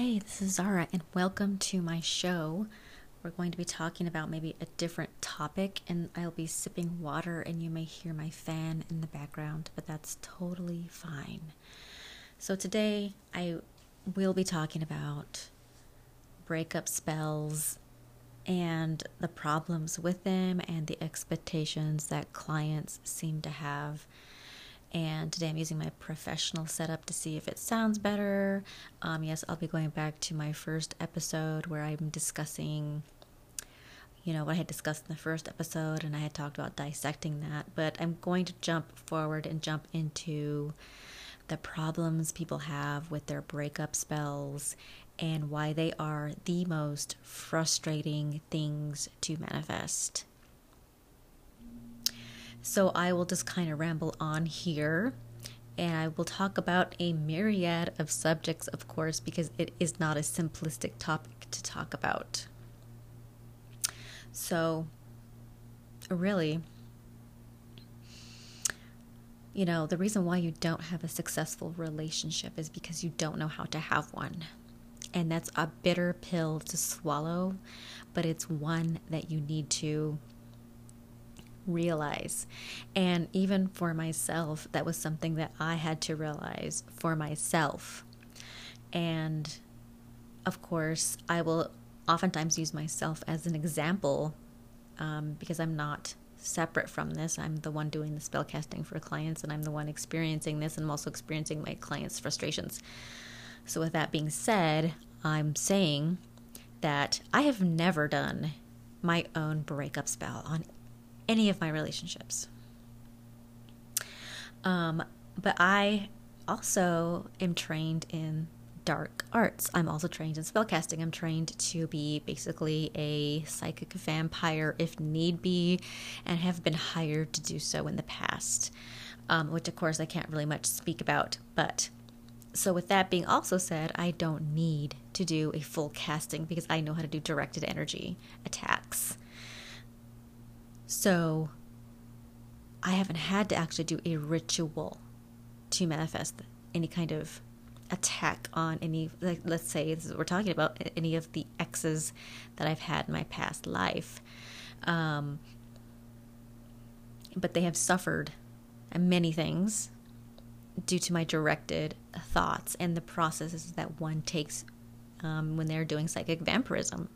Hey, this is Xara, and welcome to my show. We're going to be talking about maybe a different topic, and I'll be sipping water, and you may hear my fan in the background, but that's totally fine. So, today I will be talking about breakup spells and the problems with them and the expectations that clients seem to have and today I'm using my professional setup to see if it sounds better. Um, yes, I'll be going back to my first episode where I'm discussing, you know, what I had discussed in the first episode, and I had talked about dissecting that. But I'm going to jump forward and jump into the problems people have with their breakup spells and why they are the most frustrating things to manifest. So I will just kind of ramble on here and I will talk about a myriad of subjects, of course, because it is not a simplistic topic to talk about. So, really, you know, the reason why you don't have a successful relationship is because you don't know how to have one. And that's a bitter pill to swallow, but it's one that you need to realize. And even for myself, that was something that I had to realize for myself. And of course, I will oftentimes use myself as an example um, because I'm not separate from this. I'm the one doing the spell casting for clients, and I'm the one experiencing this, and I'm also experiencing my clients' frustrations. So, with that being said, I'm saying that I have never done my own breakup spell on any of my relationships. Um, but I also am trained in dark arts. I'm also trained in spellcasting. I'm trained to be basically a psychic vampire if need be, and have been hired to do so in the past, um, which of course I can't really much speak about. But so, with that being also said, I don't need to do a full casting because I know how to do directed energy attacks. So I haven't had to actually do a ritual to manifest any kind of attack on any like let's say we're talking about any of the exes that I've had in my past life. Um, but they have suffered many things due to my directed thoughts and the processes that one takes um, when they're doing psychic vampirism.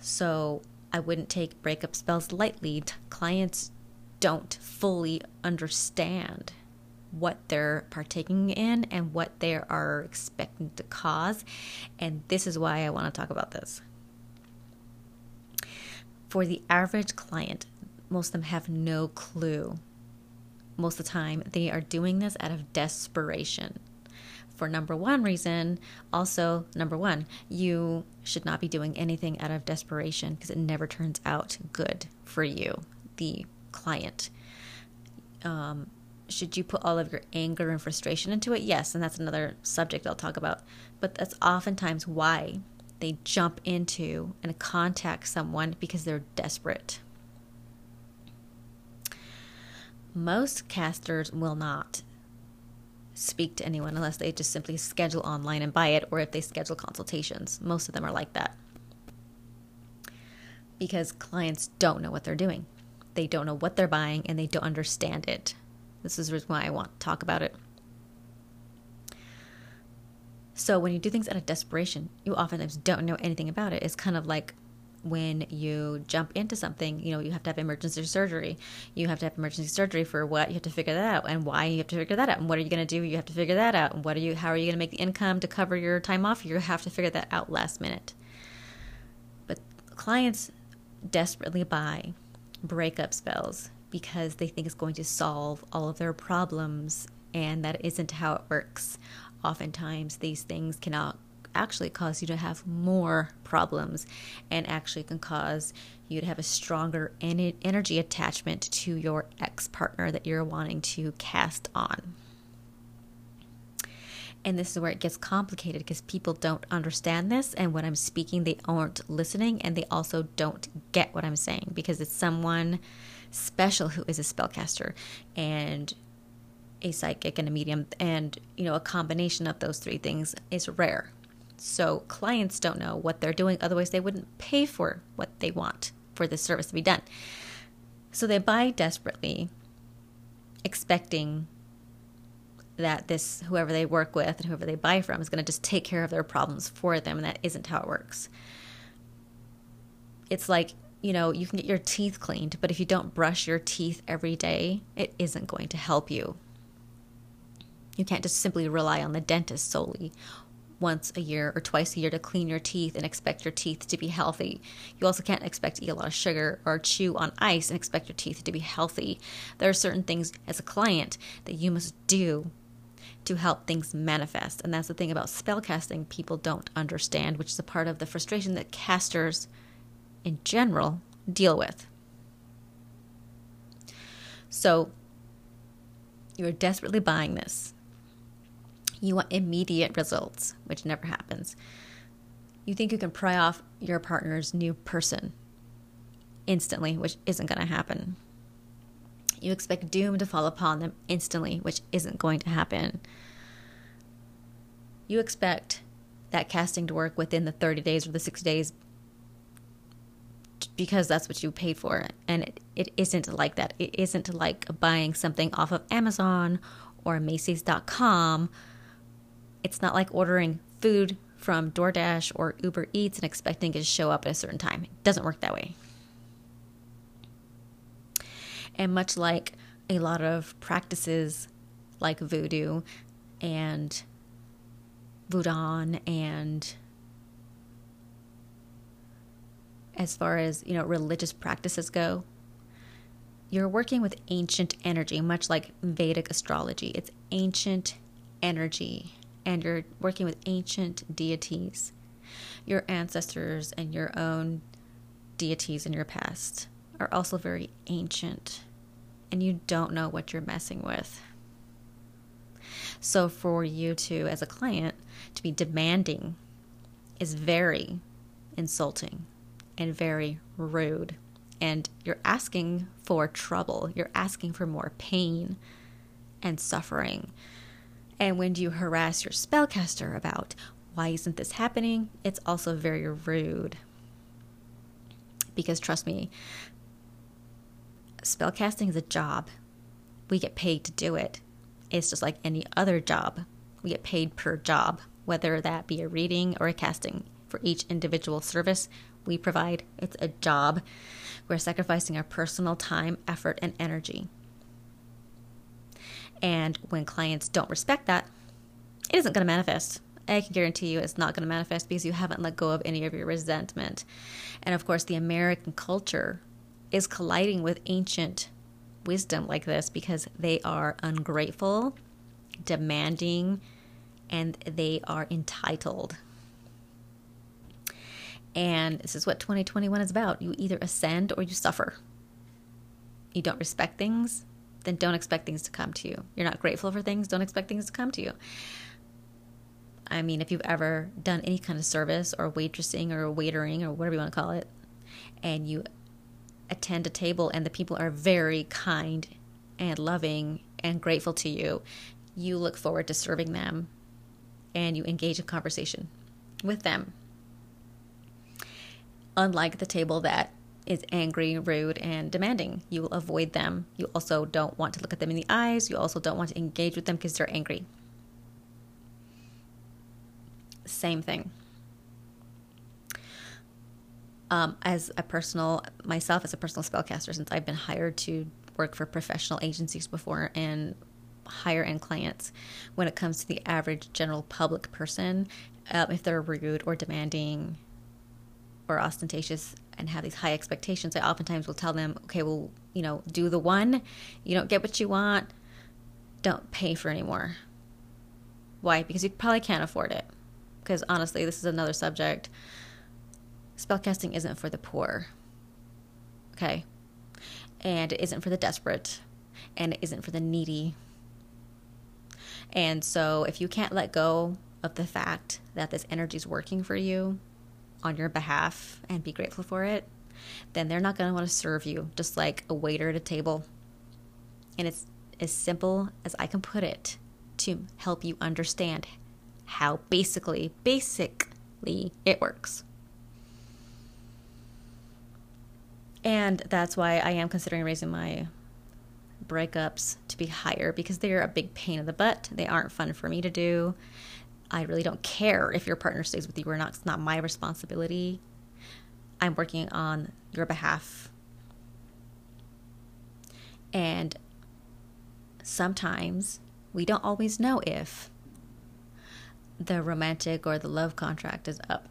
So I wouldn't take breakup spells lightly. Clients don't fully understand what they're partaking in and what they are expecting to cause. And this is why I want to talk about this. For the average client, most of them have no clue. Most of the time, they are doing this out of desperation for number one reason. Also, number one, you should not be doing anything out of desperation because it never turns out good for you, the client. Um, should you put all of your anger and frustration into it? Yes, and that's another subject I'll talk about. But that's oftentimes why they jump into and contact someone because they're desperate. Most casters will not speak to anyone unless they just simply schedule online and buy it or if they schedule consultations. Most of them are like that. Because clients don't know what they're doing. They don't know what they're buying and they don't understand it. This is why I want to talk about it. So when you do things out of desperation, you oftentimes don't know anything about it. It's kind of like when you jump into something, you know, you have to have emergency surgery. You have to have emergency surgery for what? You have to figure that out. And why you have to figure that out. And what are you going to do? You have to figure that out. And what are you how are you going to make the income to cover your time off? You have to figure that out last minute. But clients desperately buy breakup spells because they think it's going to solve all of their problems and that isn't how it works. Oftentimes these things cannot actually cause you to have more problems and actually can cause you to have a stronger energy attachment to your ex partner that you're wanting to cast on. And this is where it gets complicated because people don't understand this. And when I'm speaking, they aren't listening and they also don't get what I'm saying because it's someone special who is a spellcaster and a psychic and a medium. And, you know, a combination of those three things is rare So clients don't know what they're doing, otherwise, they wouldn't pay for what they want for this service to be done. So they buy desperately, expecting that this whoever they work with and whoever they buy from is going to just take care of their problems for them and that isn't how it works it's like you know you can get your teeth cleaned but if you don't brush your teeth every day it isn't going to help you you can't just simply rely on the dentist solely once a year or twice a year to clean your teeth and expect your teeth to be healthy. You also can't expect to eat a lot of sugar or chew on ice and expect your teeth to be healthy. There are certain things as a client that you must do to help things manifest. And that's the thing about spellcasting people don't understand, which is a part of the frustration that casters in general deal with. So you're desperately buying this. You want immediate results, which never happens. You think you can pry off your partner's new person instantly, which isn't going to happen. You expect doom to fall upon them instantly, which isn't going to happen. You expect that casting to work within the 30 days or the 60 days because that's what you paid for. And it, it isn't like that. It isn't like buying something off of Amazon or Macy's.com. It's not like ordering food from DoorDash or Uber Eats and expecting it to show up at a certain time. It doesn't work that way. And much like a lot of practices like voodoo and Voodoo and as far as, you know, religious practices go, you're working with ancient energy, much like Vedic astrology. It's ancient energy, and you're working with ancient deities, your ancestors and your own deities in your past are also very ancient, and you don't know what you're messing with. So, for you to, as a client, to be demanding is very insulting and very rude. And you're asking for trouble, you're asking for more pain and suffering. And when do you harass your spellcaster about why isn't this happening, it's also very rude. Because trust me, spellcasting is a job. We get paid to do it. It's just like any other job. We get paid per job, whether that be a reading or a casting. For each individual service we provide, it's a job. We're sacrificing our personal time, effort, and energy. And when clients don't respect that, it isn't going to manifest. I can guarantee you it's not going to manifest because you haven't let go of any of your resentment. And of course, the American culture is colliding with ancient wisdom like this because they are ungrateful, demanding, and they are entitled. And this is what 2021 is about. You either ascend or you suffer. You don't respect things, then don't expect things to come to you. You're not grateful for things, don't expect things to come to you. I mean, if you've ever done any kind of service or waitressing or waitering or whatever you want to call it, and you attend a table and the people are very kind and loving and grateful to you, you look forward to serving them and you engage in conversation with them. Unlike the table that is angry, rude, and demanding, you will avoid them. You also don't want to look at them in the eyes. You also don't want to engage with them because they're angry. Same thing um, as a personal myself as a personal spellcaster since I've been hired to work for professional agencies before and higher end clients when it comes to the average general public person um, if they're rude or demanding or ostentatious and have these high expectations i oftentimes will tell them okay well you know do the one you don't get what you want don't pay for anymore why because you probably can't afford it because honestly this is another subject spellcasting isn't for the poor. Okay? And it isn't for the desperate. And it isn't for the needy. And so if you can't let go of the fact that this energy is working for you on your behalf and be grateful for it, then they're not going to want to serve you just like a waiter at a table. And it's as simple as I can put it to help you understand how basically basically it works. And that's why I am considering raising my breakups to be higher because they're a big pain in the butt. They aren't fun for me to do. I really don't care if your partner stays with you or not. It's not my responsibility. I'm working on your behalf. And sometimes we don't always know if the romantic or the love contract is up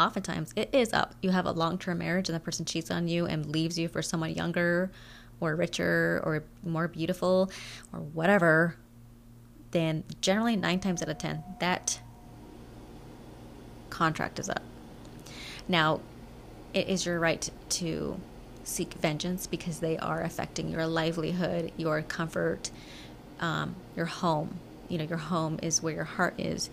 oftentimes it is up. You have a long term marriage and the person cheats on you and leaves you for someone younger or richer or more beautiful or whatever, then generally nine times out of ten, that contract is up. Now, it is your right to seek vengeance because they are affecting your livelihood, your comfort, um, your home. You know, your home is where your heart is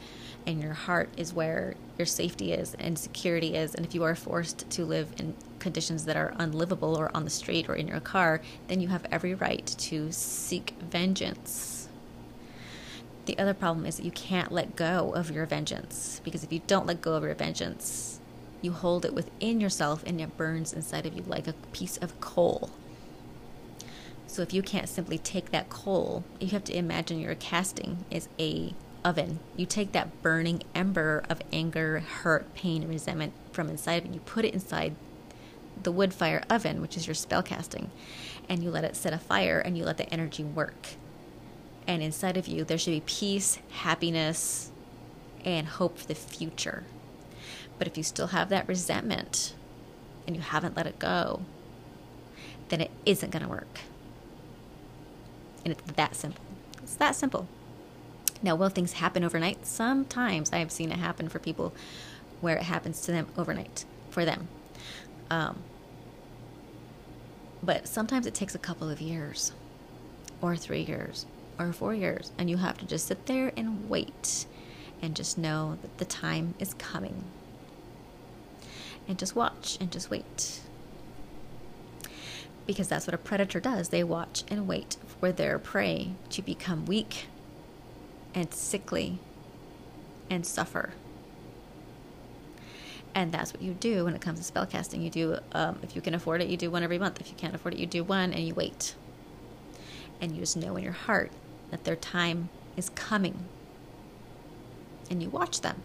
and your heart is where your safety is and security is. And if you are forced to live in conditions that are unlivable or on the street or in your car, then you have every right to seek vengeance. The other problem is that you can't let go of your vengeance because if you don't let go of your vengeance, you hold it within yourself and it burns inside of you like a piece of coal. So if you can't simply take that coal, you have to imagine your casting is a oven. You take that burning ember of anger, hurt, pain, and resentment from inside of it, you put it inside the wood fire oven, which is your spell casting, and you let it set a fire and you let the energy work. And inside of you, there should be peace, happiness, and hope for the future. But if you still have that resentment and you haven't let it go, then it isn't going to work. And it's that simple. It's that simple. Now, will things happen overnight? Sometimes I've seen it happen for people where it happens to them overnight for them. Um, but sometimes it takes a couple of years, or three years, or four years, and you have to just sit there and wait and just know that the time is coming. And just watch and just wait. Because that's what a predator does. They watch and wait for their prey to become weak and sickly and suffer. And that's what you do when it comes to spellcasting. You do, um, if you can afford it, you do one every month. If you can't afford it, you do one and you wait. And you just know in your heart that their time is coming. And you watch them.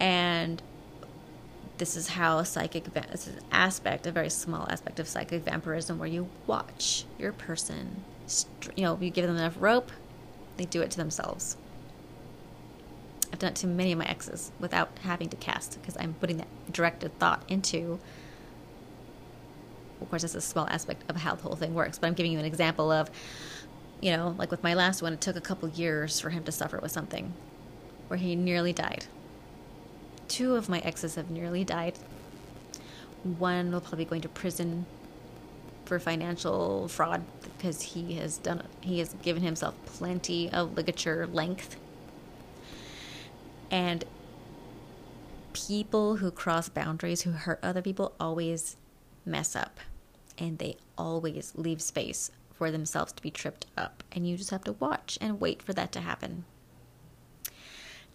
And this is how psychic this is an aspect a very small aspect of psychic vampirism where you watch your person you know, you give them enough rope, they do it to themselves. I've done it to many of my exes without having to cast because I'm putting that directed thought into. Of course, that's a small aspect of how the whole thing works, but I'm giving you an example of, you know, like with my last one, it took a couple years for him to suffer with something where he nearly died. Two of my exes have nearly died. One will probably be going to prison for financial fraud because he has done he has given himself plenty of ligature length and people who cross boundaries who hurt other people always mess up and they always leave space for themselves to be tripped up and you just have to watch and wait for that to happen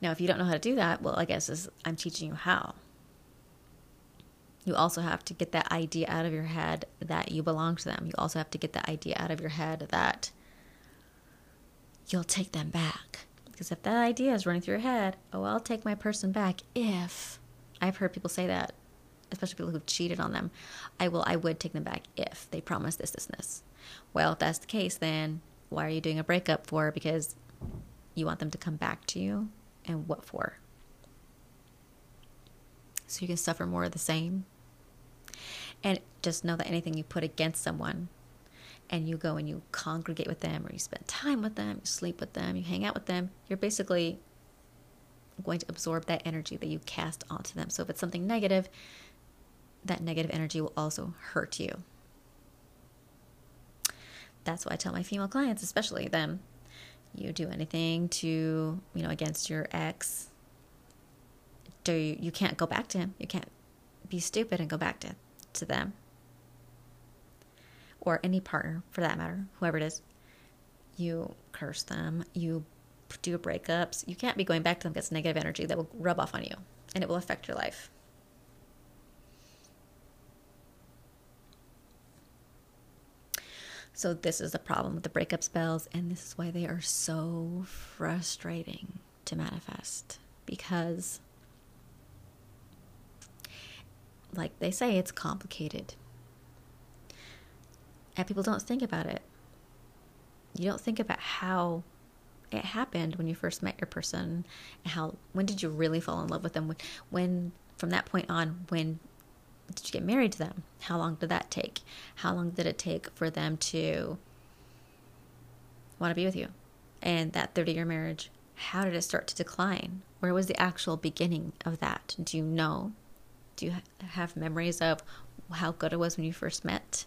now if you don't know how to do that well i guess is i'm teaching you how you also have to get that idea out of your head that you belong to them. You also have to get the idea out of your head that you'll take them back. Because if that idea is running through your head, oh, I'll take my person back if I've heard people say that, especially people who've cheated on them. I will, I would take them back if they promise this, this, and this. Well, if that's the case, then why are you doing a breakup for? Because you want them to come back to you, and what for? so you can suffer more of the same. And just know that anything you put against someone and you go and you congregate with them or you spend time with them, you sleep with them, you hang out with them, you're basically going to absorb that energy that you cast onto them. So if it's something negative, that negative energy will also hurt you. That's why I tell my female clients, especially them, you do anything to, you know, against your ex, do you, you can't go back to him. You can't be stupid and go back to, to them. Or any partner for that matter, whoever it is. You curse them, you do breakups, you can't be going back to them because negative energy that will rub off on you and it will affect your life. So, this is the problem with the breakup spells, and this is why they are so frustrating to manifest because, like they say, it's complicated. And people don't think about it. You don't think about how it happened when you first met your person how when did you really fall in love with them when, when from that point on when did you get married to them? How long did that take? How long did it take for them to want to be with you? And that 30 year marriage how did it start to decline? Where was the actual beginning of that? Do you know? Do you have memories of how good it was when you first met?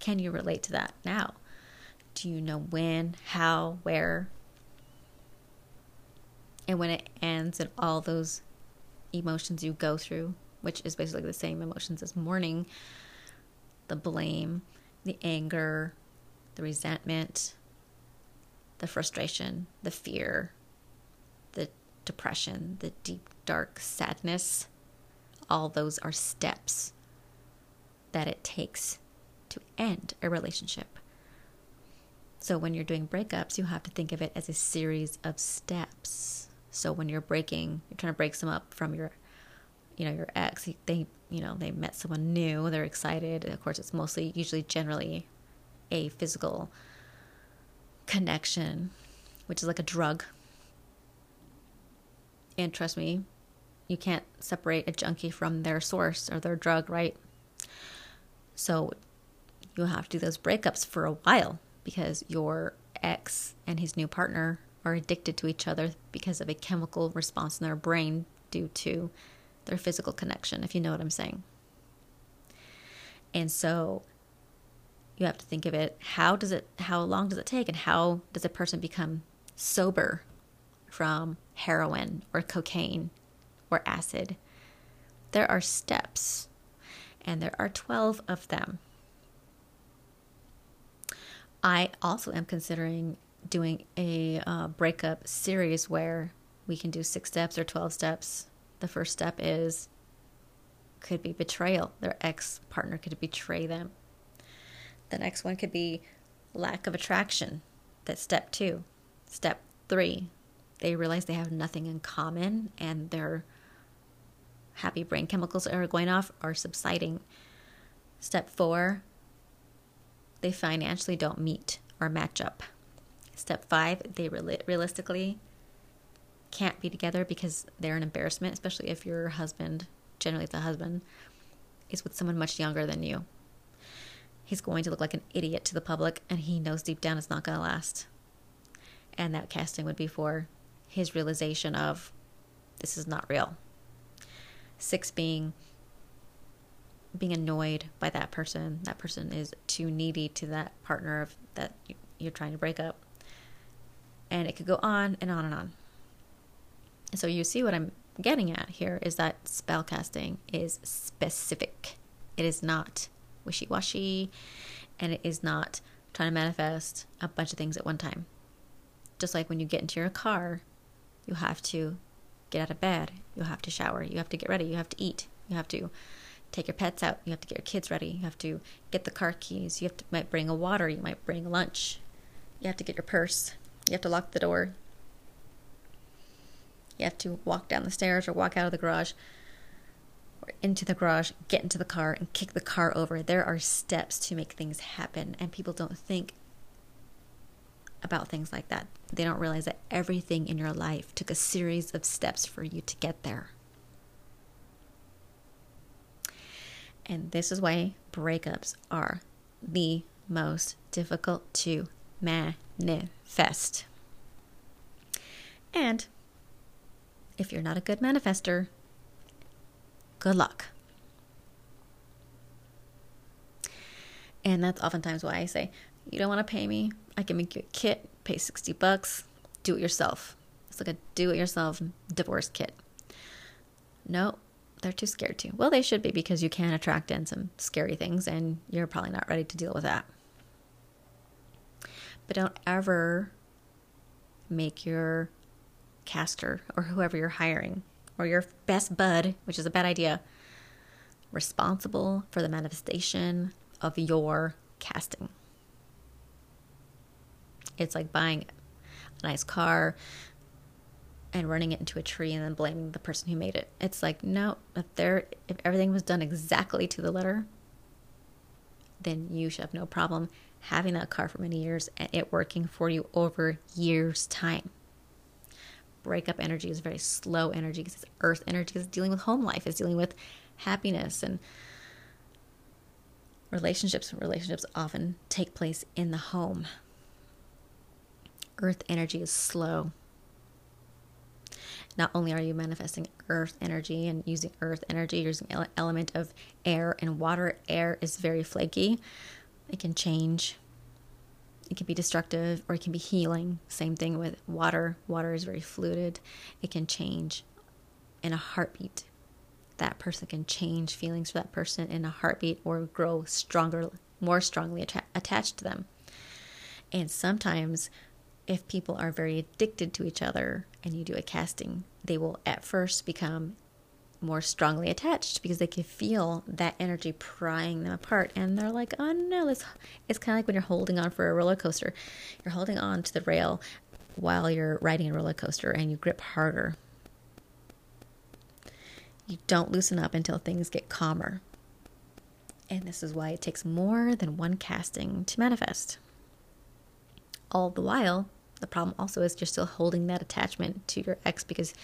Can you relate to that now? Do you know when, how, where? And when it ends and all those emotions you go through, which is basically the same emotions as mourning the blame, the anger, the resentment, the frustration, the fear, the depression, the deep, dark sadness. All those are steps that it takes to end a relationship. So when you're doing breakups, you have to think of it as a series of steps. So when you're breaking, you're trying to break some up from your, you know, your ex. They, you know, they met someone new. They're excited. Of course, it's mostly, usually, generally, a physical connection, which is like a drug. And trust me, you can't separate a junkie from their source or their drug, right? So you have to do those breakups for a while because your ex and his new partner are addicted to each other because of a chemical response in their brain due to their physical connection, if you know what I'm saying. And so you have to think of it how does it how long does it take and how does a person become sober from heroin or cocaine or acid? There are steps and there are 12 of them. I also am considering doing a uh, breakup series where we can do six steps or 12 steps. The first step is could be betrayal. Their ex partner could betray them. The next one could be lack of attraction. That's step two. Step three, they realize they have nothing in common and their happy brain chemicals are going off are subsiding. Step four, they financially don't meet or match up. Step five, they realistically can't be together because they're an embarrassment, especially if your husband, generally the husband, is with someone much younger than you. He's going to look like an idiot to the public, and he knows deep down it's not going to last. And that casting would be for his realization of this is not real. Six being being annoyed by that person. That person is too needy to that partner of that you're trying to break up. And it could go on and on and on. So you see what I'm getting at here is that spell casting is specific. It is not wishy-washy and it is not trying to manifest a bunch of things at one time. Just like when you get into your car, you have to get out of bed, you have to shower, you have to get ready, you have to eat, you have to take your pets out. You have to get your kids ready. You have to get the car keys. You have to might bring a water. You might bring lunch. You have to get your purse. You have to lock the door. You have to walk down the stairs or walk out of the garage or into the garage, get into the car and kick the car over. There are steps to make things happen and people don't think about things like that. They don't realize that everything in your life took a series of steps for you to get there. And this is why breakups are the most difficult to manifest. And if you're not a good manifester, good luck. And that's oftentimes why I say, you don't want to pay me. I can make you a kit, pay 60 bucks, do it yourself. It's like a do it yourself divorce kit. No, they're too scared to. Well, they should be because you can attract in some scary things and you're probably not ready to deal with that. But don't ever make your caster or whoever you're hiring or your best bud, which is a bad idea, responsible for the manifestation of your casting. It's like buying a nice car and running it into a tree and then blaming the person who made it. It's like, no, if there if everything was done exactly to the letter, then you should have no problem having that car for many years and it working for you over years' time. Breakup energy is very slow energy because it's earth energy is dealing with home life, is dealing with happiness and relationships. Relationships often take place in the home. Earth energy is slow. Not only are you manifesting earth energy and using earth energy, using element of air and water. Air is very flaky. It can change. It can be destructive or it can be healing. Same thing with water. Water is very fluid. It can change in a heartbeat. That person can change feelings for that person in a heartbeat or grow stronger, more strongly atta- attached to them. And sometimes if people are very addicted to each other and you do a casting, they will at first become more strongly attached because they can feel that energy prying them apart. And they're like oh no let's it's kind of like when you're holding on for a roller coaster. You're holding on to the rail while you're riding a roller coaster and you grip harder. You don't loosen up until things get calmer. And this is why it takes more than one casting to manifest. All the while, the problem also is you're still holding that attachment to your ex because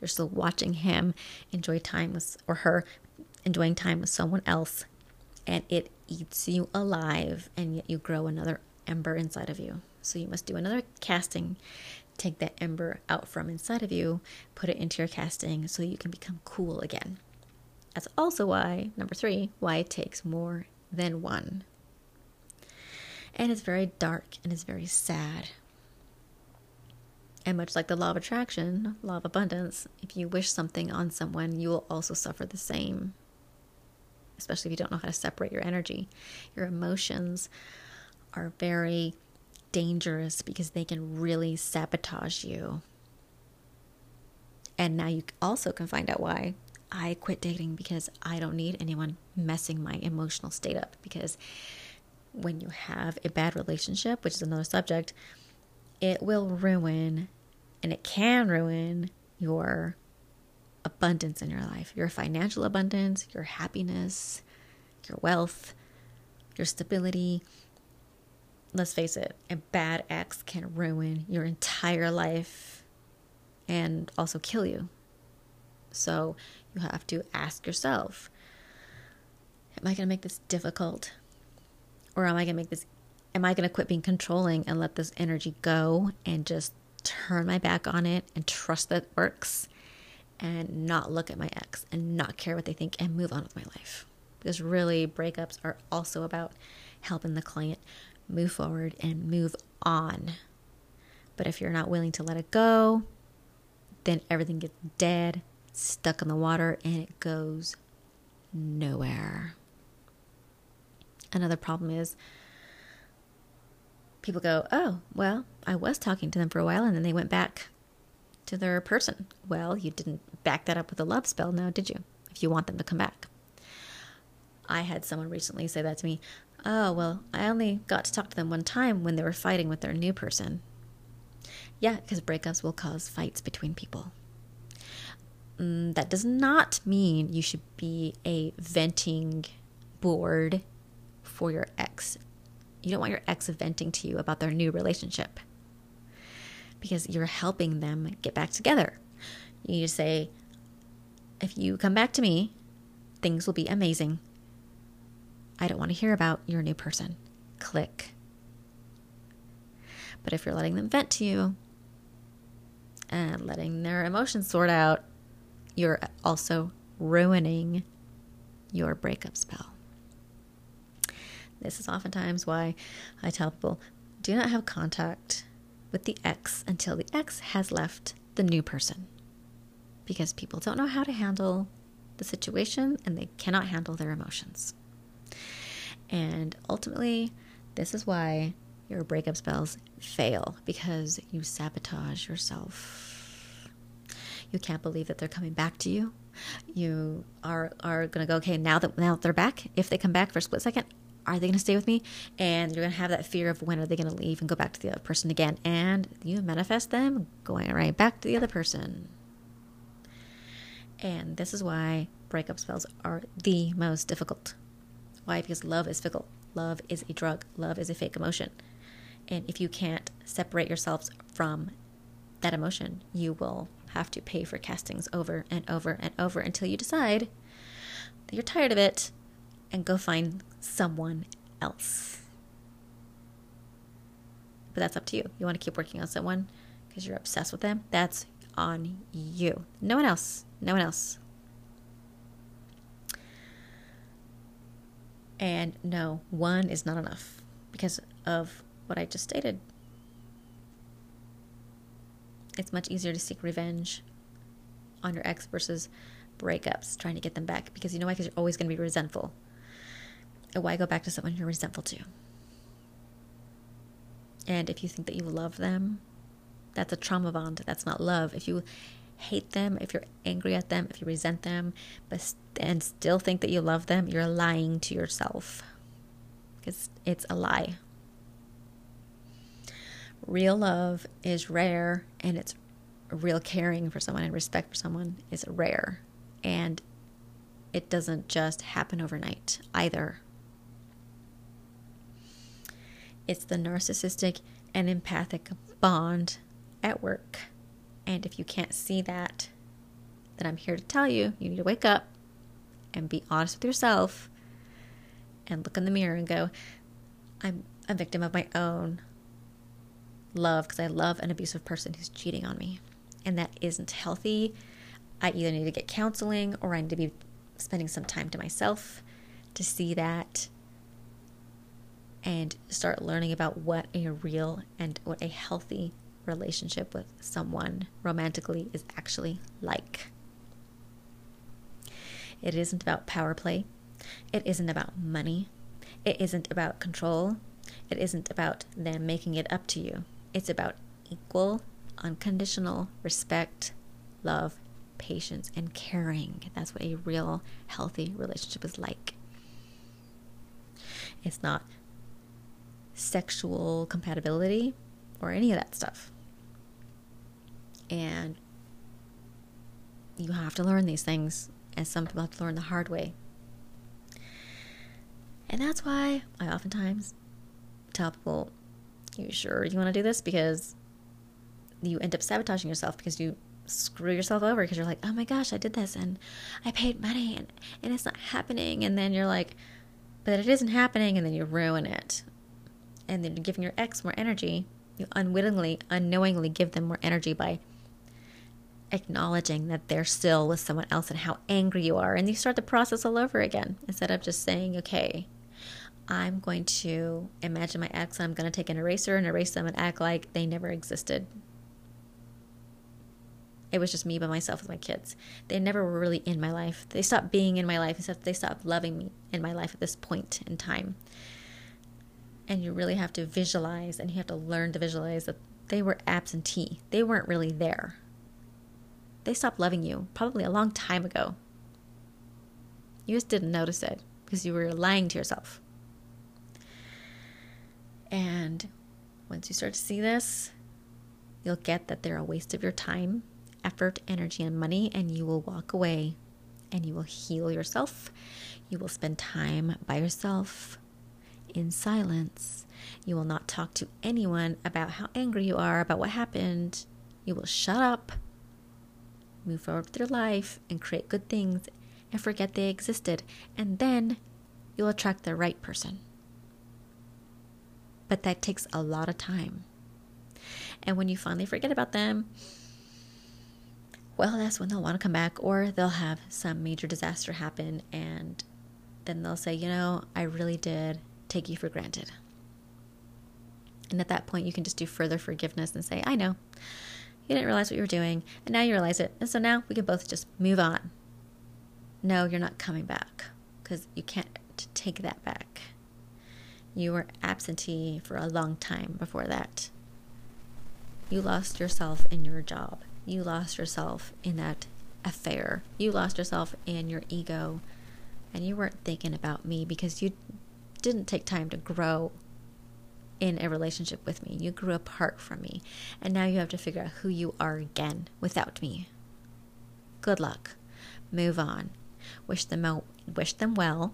you're still watching him enjoy time with, or her enjoying time with someone else, and it eats you alive, and yet you grow another ember inside of you. So you must do another casting, take that ember out from inside of you, put it into your casting so you can become cool again. That's also why, number three, why it takes more than one and it's very dark and it's very sad. And much like the law of attraction, law of abundance, if you wish something on someone, you will also suffer the same. Especially if you don't know how to separate your energy. Your emotions are very dangerous because they can really sabotage you. And now you also can find out why I quit dating because I don't need anyone messing my emotional state up because when you have a bad relationship, which is another subject, it will ruin and it can ruin your abundance in your life your financial abundance, your happiness, your wealth, your stability. Let's face it, a bad ex can ruin your entire life and also kill you. So you have to ask yourself Am I going to make this difficult or am I going to make this, am I going to quit being controlling and let this energy go and just turn my back on it and trust that it works and not look at my ex and not care what they think and move on with my life? Because really, breakups are also about helping the client move forward and move on. But if you're not willing to let it go, then everything gets dead, stuck in the water, and it goes nowhere. Another problem is people go, oh, well, I was talking to them for a while and then they went back to their person. Well, you didn't back that up with a love spell now, did you? If you want them to come back. I had someone recently say that to me. Oh, well, I only got to talk to them one time when they were fighting with their new person. Yeah, because breakups will cause fights between people. Mm, that does not mean you should be a venting board for your ex. You don't want your ex venting to you about their new relationship because you're helping them get back together. You say, if you come back to me, things will be amazing. I don't want to hear about your new person. Click. But if you're letting them vent to you and letting their emotions sort out, you're also ruining your breakup spell. This is oftentimes why I tell people do not have contact with the ex until the ex has left the new person. Because people don't know how to handle the situation and they cannot handle their emotions. And ultimately, this is why your breakup spells fail because you sabotage yourself. You can't believe that they're coming back to you. You are are gonna go, okay, now that now that they're back, if they come back for a split second, are they gonna stay with me? And you're gonna have that fear of when are they gonna leave and go back to the other person again. And you manifest them going right back to the other person. And this is why breakup spells are the most difficult. Why? Because love is fickle. Love is a drug. Love is a fake emotion. And if you can't separate yourselves from that emotion, you will have to pay for castings over and over and over until you decide that you're tired of it and go find someone else. But that's up to you. You want to keep working on someone because you're obsessed with them? That's on you. No one else. No one else. And no, one is not enough because of what I just stated. It's much easier to seek revenge on your ex versus breakups, trying to get them back. Because you know why? Because you're always going to be resentful. Why go back to someone you're resentful to? And if you think that you love them, that's a trauma bond. That's not love. If you hate them, if you're angry at them, if you resent them, but and still think that you love them, you're lying to yourself. Because it's a lie. Real love is rare and it's real caring for someone and respect for someone is rare. And it doesn't just happen overnight either. It's the narcissistic and empathic bond at work. And if you can't see that, then I'm here to tell you you need to wake up and be honest with yourself and look in the mirror and go, I'm a victim of my own love because I love an abusive person who's cheating on me. And that isn't healthy. I either need to get counseling or I need to be spending some time to myself to see that and start learning about what a real and what a healthy relationship with someone romantically is actually like. It isn't about power play. It isn't about money. It isn't about control. It isn't about them making it up to you. It's about equal, unconditional respect, love, patience, and caring. That's what a real, healthy relationship is like. It's not sexual compatibility or any of that stuff. And you have to learn these things, and some people have to learn the hard way. And that's why I oftentimes tell people, You sure you want to do this? Because you end up sabotaging yourself because you screw yourself over because you're like, Oh my gosh, I did this and I paid money and, and it's not happening. And then you're like, But it isn't happening. And then you ruin it. And then giving your ex more energy. You unwittingly, unknowingly give them more energy by acknowledging that they're still with someone else and how angry you are. And you start the process all over again instead of just saying, okay, I'm going to imagine my ex, I'm going to take an eraser and erase them and act like they never existed. It was just me by myself with my kids. They never were really in my life. They stopped being in my life, except they stopped loving me in my life at this point in time. And you really have to visualize and you have to learn to visualize that they were absentee. They weren't really there they stopped loving you probably a long time ago. You just didn't notice it because you were lying to yourself. And once you start to see this, you'll get that they're a waste of your time, effort, energy, and money, and you will walk away and you will heal yourself. You will spend time by yourself in silence. You will not talk to anyone about how angry you are, about what happened. You will shut up move forward with your life and create good things and forget they existed. And then you'll attract the right person. But that takes a lot of time. And when you finally forget about them, well, that's when they'll want to come back, or they'll have some major disaster happen, and then they'll say, You know, I really did take you for granted. And at that point, you can just do further forgiveness and say, I know. You didn't realize what you were doing, and now you realize it. And so now we can both just move on. No, you're not coming back because you can't take that back. You were absentee for a long time before that. You lost yourself in your job. You lost yourself in that affair. You lost yourself in your ego. And you weren't thinking about me because you didn't take time to grow in a relationship with me. You grew apart from me. And now you have to figure out who you are again without me. Good luck. Move on. Wish them wish them well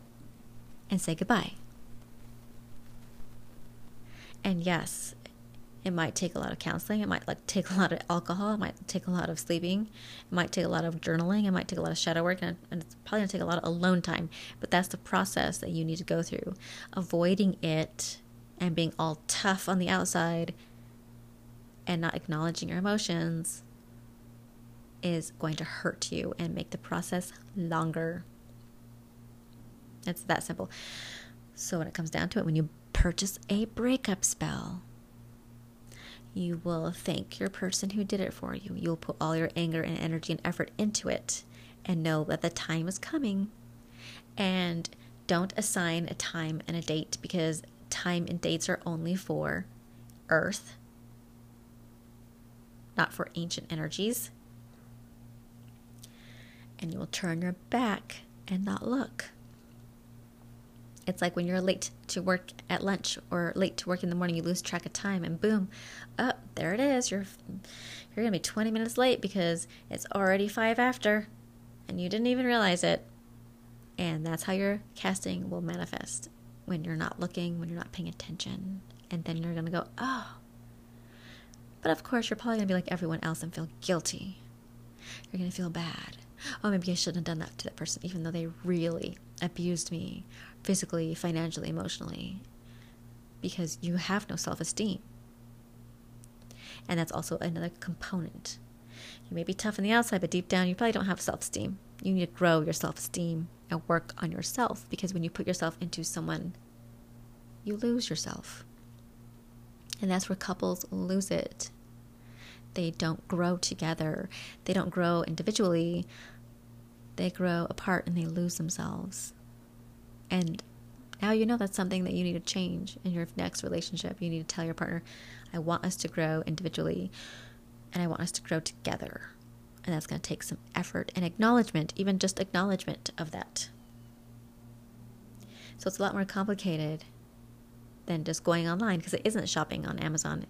and say goodbye. And yes, it might take a lot of counseling. It might like take a lot of alcohol. It might take a lot of sleeping. It might take a lot of journaling. It might take a lot of shadow work, and, and it's probably gonna take a lot of alone time. But that's the process that you need to go through. Avoiding it and being all tough on the outside and not acknowledging your emotions is going to hurt you and make the process longer. It's that simple. So, when it comes down to it, when you purchase a breakup spell, you will thank your person who did it for you. You'll put all your anger and energy and effort into it and know that the time is coming. And don't assign a time and a date because time and dates are only for earth, not for ancient energies. And you will turn your back and not look. It's like when you're late to work at lunch or late to work in the morning, you lose track of time, and boom, up oh, there it is. You're you're gonna be 20 minutes late because it's already five after, and you didn't even realize it. And that's how your casting will manifest when you're not looking, when you're not paying attention, and then you're gonna go, oh. But of course, you're probably gonna be like everyone else and feel guilty. You're gonna feel bad. Oh, maybe I shouldn't have done that to that person, even though they really abused me physically, financially, emotionally, because you have no self esteem. And that's also another component. You may be tough on the outside, but deep down, you probably don't have self esteem. You need to grow your self esteem and work on yourself because when you put yourself into someone, you lose yourself. And that's where couples lose it. They don't grow together, they don't grow individually, they grow apart and they lose themselves. And now you know that's something that you need to change in your next relationship. You need to tell your partner, I want us to grow individually and I want us to grow together. And that's going to take some effort and acknowledgement, even just acknowledgement of that. So it's a lot more complicated than just going online because it isn't shopping on Amazon.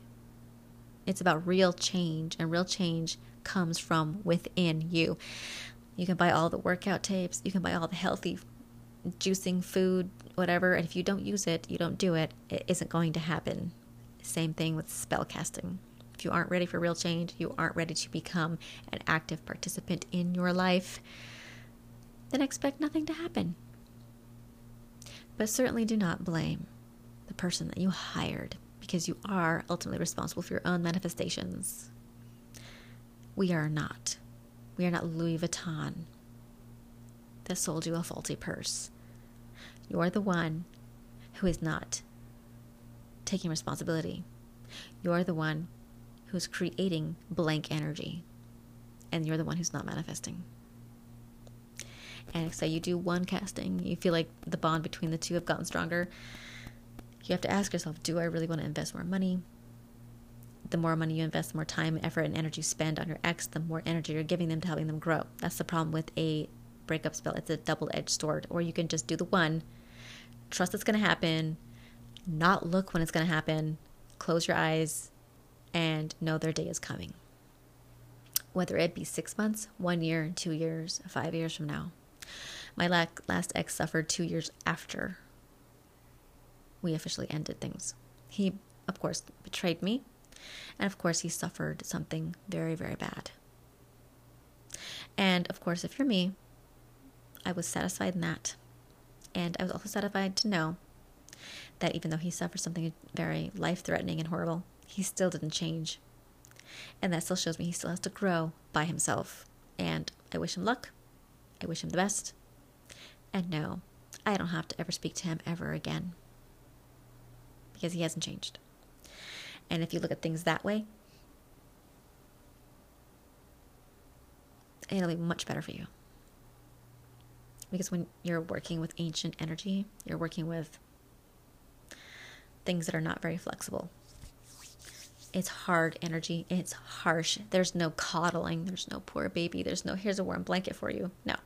It's about real change, and real change comes from within you. You can buy all the workout tapes, you can buy all the healthy juicing food, whatever, and if you don't use it, you don't do it, it isn't going to happen. Same thing with spell casting. If you aren't ready for real change, you aren't ready to become an active participant in your life, then expect nothing to happen. But certainly do not blame the person that you hired because you are ultimately responsible for your own manifestations. We are not. We are not Louis Vuitton that sold you a faulty purse. You're the one who is not taking responsibility. You're the one who's creating blank energy, and you're the one who's not manifesting. And say you do one casting, you feel like the bond between the two have gotten stronger. You have to ask yourself, do I really want to invest more money? The more money you invest, the more time, effort, and energy you spend on your ex, the more energy you're giving them to helping them grow. That's the problem with a breakup spell. It's a double edged sword. Or you can just do the one, trust it's going to happen, not look when it's going to happen, close your eyes, and know their day is coming. Whether it be six months, one year, two years, five years from now. My last ex suffered two years after we officially ended things. He, of course, betrayed me, and of course, he suffered something very, very bad. And of course, if you're me, I was satisfied in that. And I was also satisfied to know that even though he suffered something very life threatening and horrible, he still didn't change. And that still shows me he still has to grow by himself. And I wish him luck. I wish him the best. And no, I don't have to ever speak to him ever again. Because he hasn't changed. And if you look at things that way, it'll be much better for you. Because when you're working with ancient energy, you're working with things that are not very flexible. It's hard energy. It's harsh. There's no coddling. There's no poor baby. There's no, here's a warm blanket for you. No.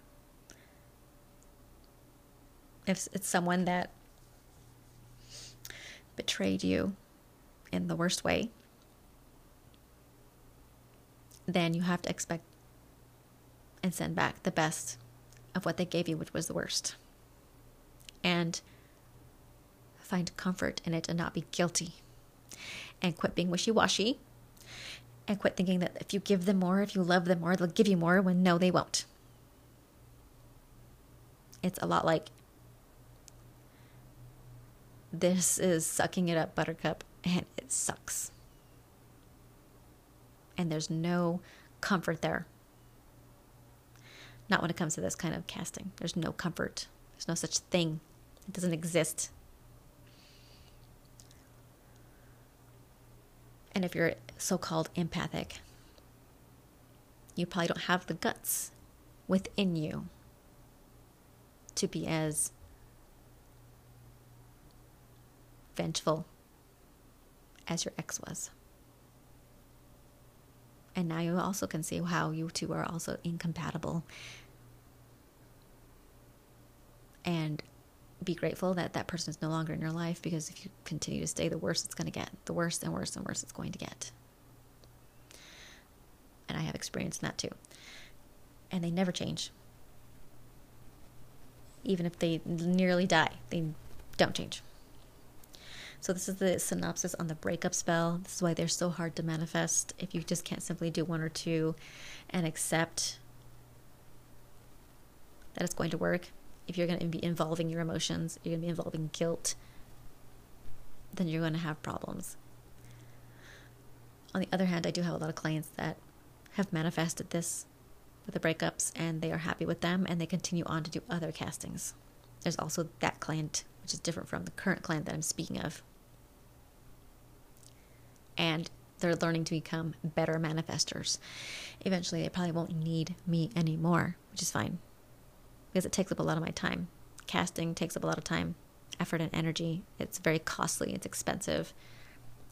If it's someone that betrayed you in the worst way, then you have to expect and send back the best of what they gave you, which was the worst. And find comfort in it and not be guilty. And quit being wishy washy. And quit thinking that if you give them more, if you love them more, they'll give you more when no, they won't. It's a lot like this is sucking it up, Buttercup, and it sucks. And there's no comfort there. Not when it comes to this kind of casting. There's no comfort. There's no such thing. It doesn't exist. And if you're so called empathic, you probably don't have the guts within you to be as vengeful as your ex was. And now you also can see how you two are also incompatible. And be grateful that that person is no longer in your life because if you continue to stay, the worse it's going to get. The worse and worse and worse it's going to get. And I have experience in that too. And they never change. Even if they nearly die, they don't change. So, this is the synopsis on the breakup spell. This is why they're so hard to manifest. If you just can't simply do one or two and accept that it's going to work, if you're going to be involving your emotions, you're going to be involving guilt, then you're going to have problems. On the other hand, I do have a lot of clients that have manifested this with the breakups and they are happy with them and they continue on to do other castings. There's also that client, which is different from the current client that I'm speaking of and they're learning to become better manifestors. Eventually, they probably won't need me anymore, which is fine because it takes up a lot of my time. Casting takes up a lot of time, effort, and energy. It's very costly, it's expensive.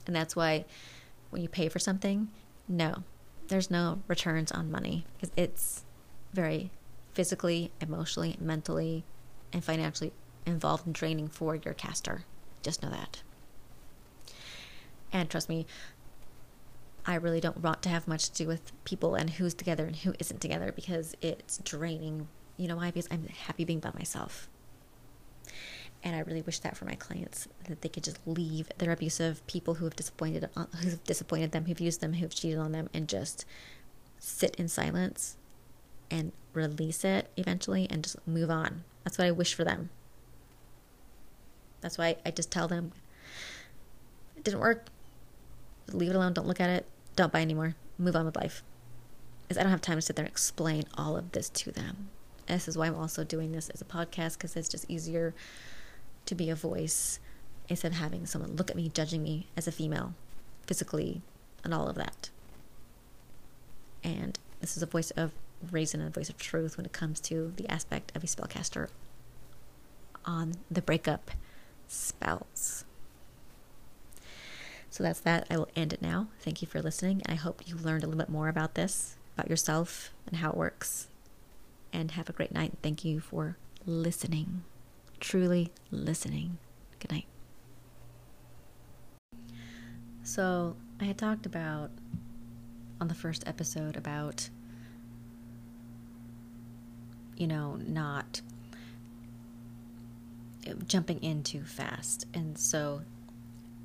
And that's why when you pay for something, no, there's no returns on money because it's very physically, emotionally, mentally, and financially involved and draining for your caster. Just know that. And trust me, I really don't want to have much to do with people and who's together and who isn't together because it's draining. You know why? Because I'm happy being by myself. And I really wish that for my clients that they could just leave their abusive people who have disappointed uh, who've disappointed them, who've used them, who've cheated on them, and just sit in silence and release it eventually and just move on. That's what I wish for them. That's why I just tell them it didn't work leave it alone. Don't look at it. Don't buy anymore. Move on with life. Because I don't have time to sit there and explain all of this to them. This is why I'm also doing this as a podcast because it's just easier to be a voice instead of having someone look at me, judging me as a female, physically, and all of that. And this is a voice of reason and a voice of truth when it comes to the aspect of a spellcaster on the breakup spells. So that's that. I will end it now. Thank you for listening. I hope you learned a little bit more about this, about yourself and how it works. And have a great night. Thank you for listening. Truly listening. Good night. So, I had talked about on the first episode about, you know, not jumping in too fast. And so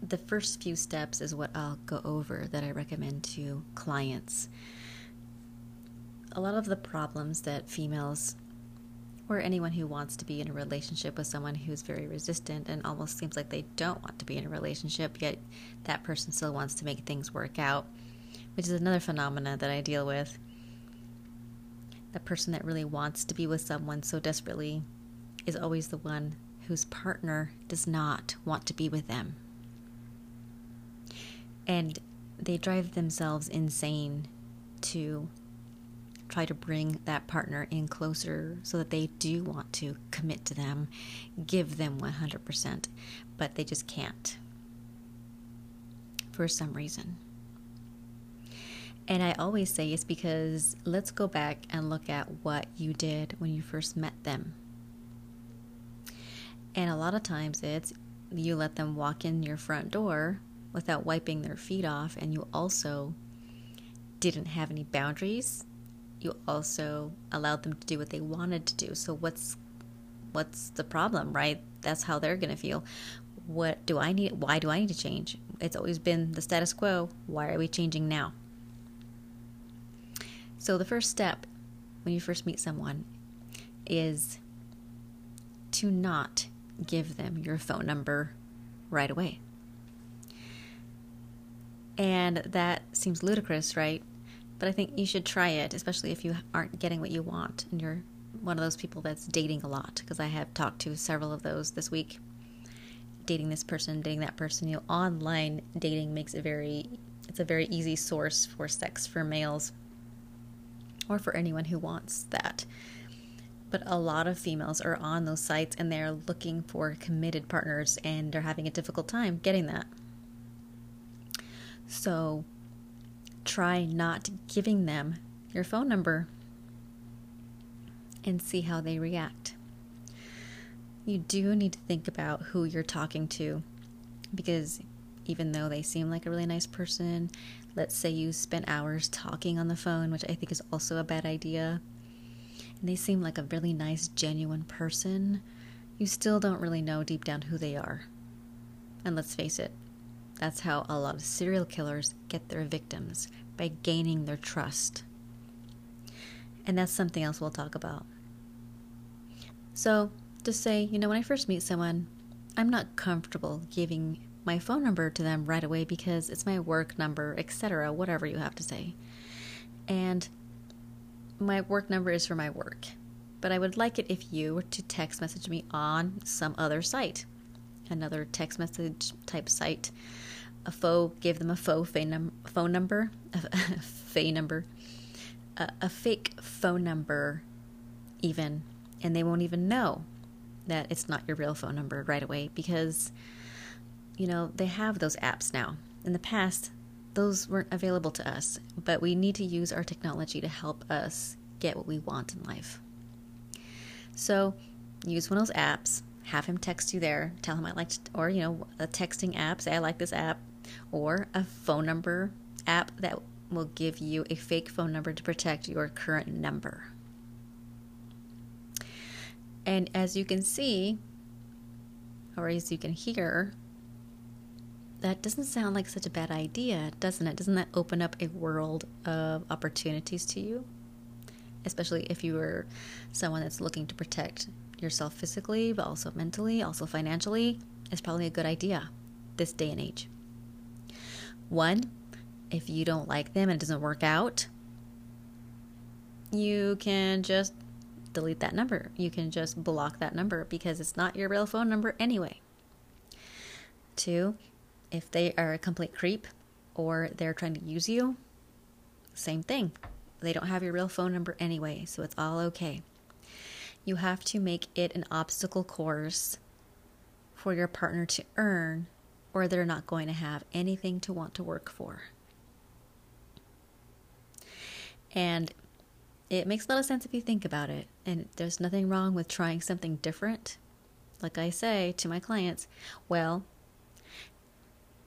the first few steps is what I'll go over that I recommend to clients. A lot of the problems that females or anyone who wants to be in a relationship with someone who's very resistant and almost seems like they don't want to be in a relationship, yet that person still wants to make things work out, which is another phenomena that I deal with. The person that really wants to be with someone so desperately is always the one whose partner does not want to be with them and they drive themselves insane to try to bring that partner in closer so that they do want to commit to them, give them 100%, but they just can't. for some reason. And I always say it's because let's go back and look at what you did when you first met them. And a lot of times it's you let them walk in your front door without wiping their feet off, and you also didn't have any boundaries. You also allowed them to do what they wanted to do. So what's what's the problem, right? That's how they're going to feel. What do I need? Why do I need to change? It's always been the status quo. Why are we changing now? So, the first step when you first meet someone is to not give them your phone number right away. And that seems ludicrous, right? But I think you should try it, especially if you aren't getting what you want and you're one of those people that's dating a lot, because I have talked to several of those this week. Dating this person, dating that person. You know, online dating makes it very, it's a very easy source for sex for males or for anyone who wants that. But a lot of females are on those sites and they're looking for committed partners and they're having a difficult time getting that. So try not giving them your phone number and see how they react. You do need to think about who you're talking to because even though they seem like a really nice person, let's say you spent hours talking on the phone, which I think is also a bad idea, and they seem like a really nice, genuine person, you still don't really know deep down who they are. And let's face it, that's how a lot of serial killers get their victims by gaining their trust. And that's something else we'll talk about. So, just say, you know, when I first meet someone, I'm not comfortable giving my phone number to them right away because it's my work number, etc., whatever you have to say. And my work number is for my work. But I would like it if you were to text message me on some other site, another text message type site. A faux, give them a faux phone, phone number, a, fake number, a, a fake phone number, even, and they won't even know that it's not your real phone number right away because you know, they have those apps now. In the past, those weren't available to us, but we need to use our technology to help us get what we want in life. So, use one of those apps, have him text you there, tell him I like, or, you know, a texting app, say I like this app, or a phone number app that will give you a fake phone number to protect your current number. And as you can see, or as you can hear, that doesn't sound like such a bad idea, doesn't it? Doesn't that open up a world of opportunities to you? Especially if you are someone that's looking to protect yourself physically, but also mentally, also financially, it's probably a good idea this day and age. One, if you don't like them and it doesn't work out, you can just delete that number. You can just block that number because it's not your real phone number anyway. Two, if they are a complete creep or they're trying to use you, same thing. They don't have your real phone number anyway, so it's all okay. You have to make it an obstacle course for your partner to earn, or they're not going to have anything to want to work for. And it makes a lot of sense if you think about it. And there's nothing wrong with trying something different. Like I say to my clients, well,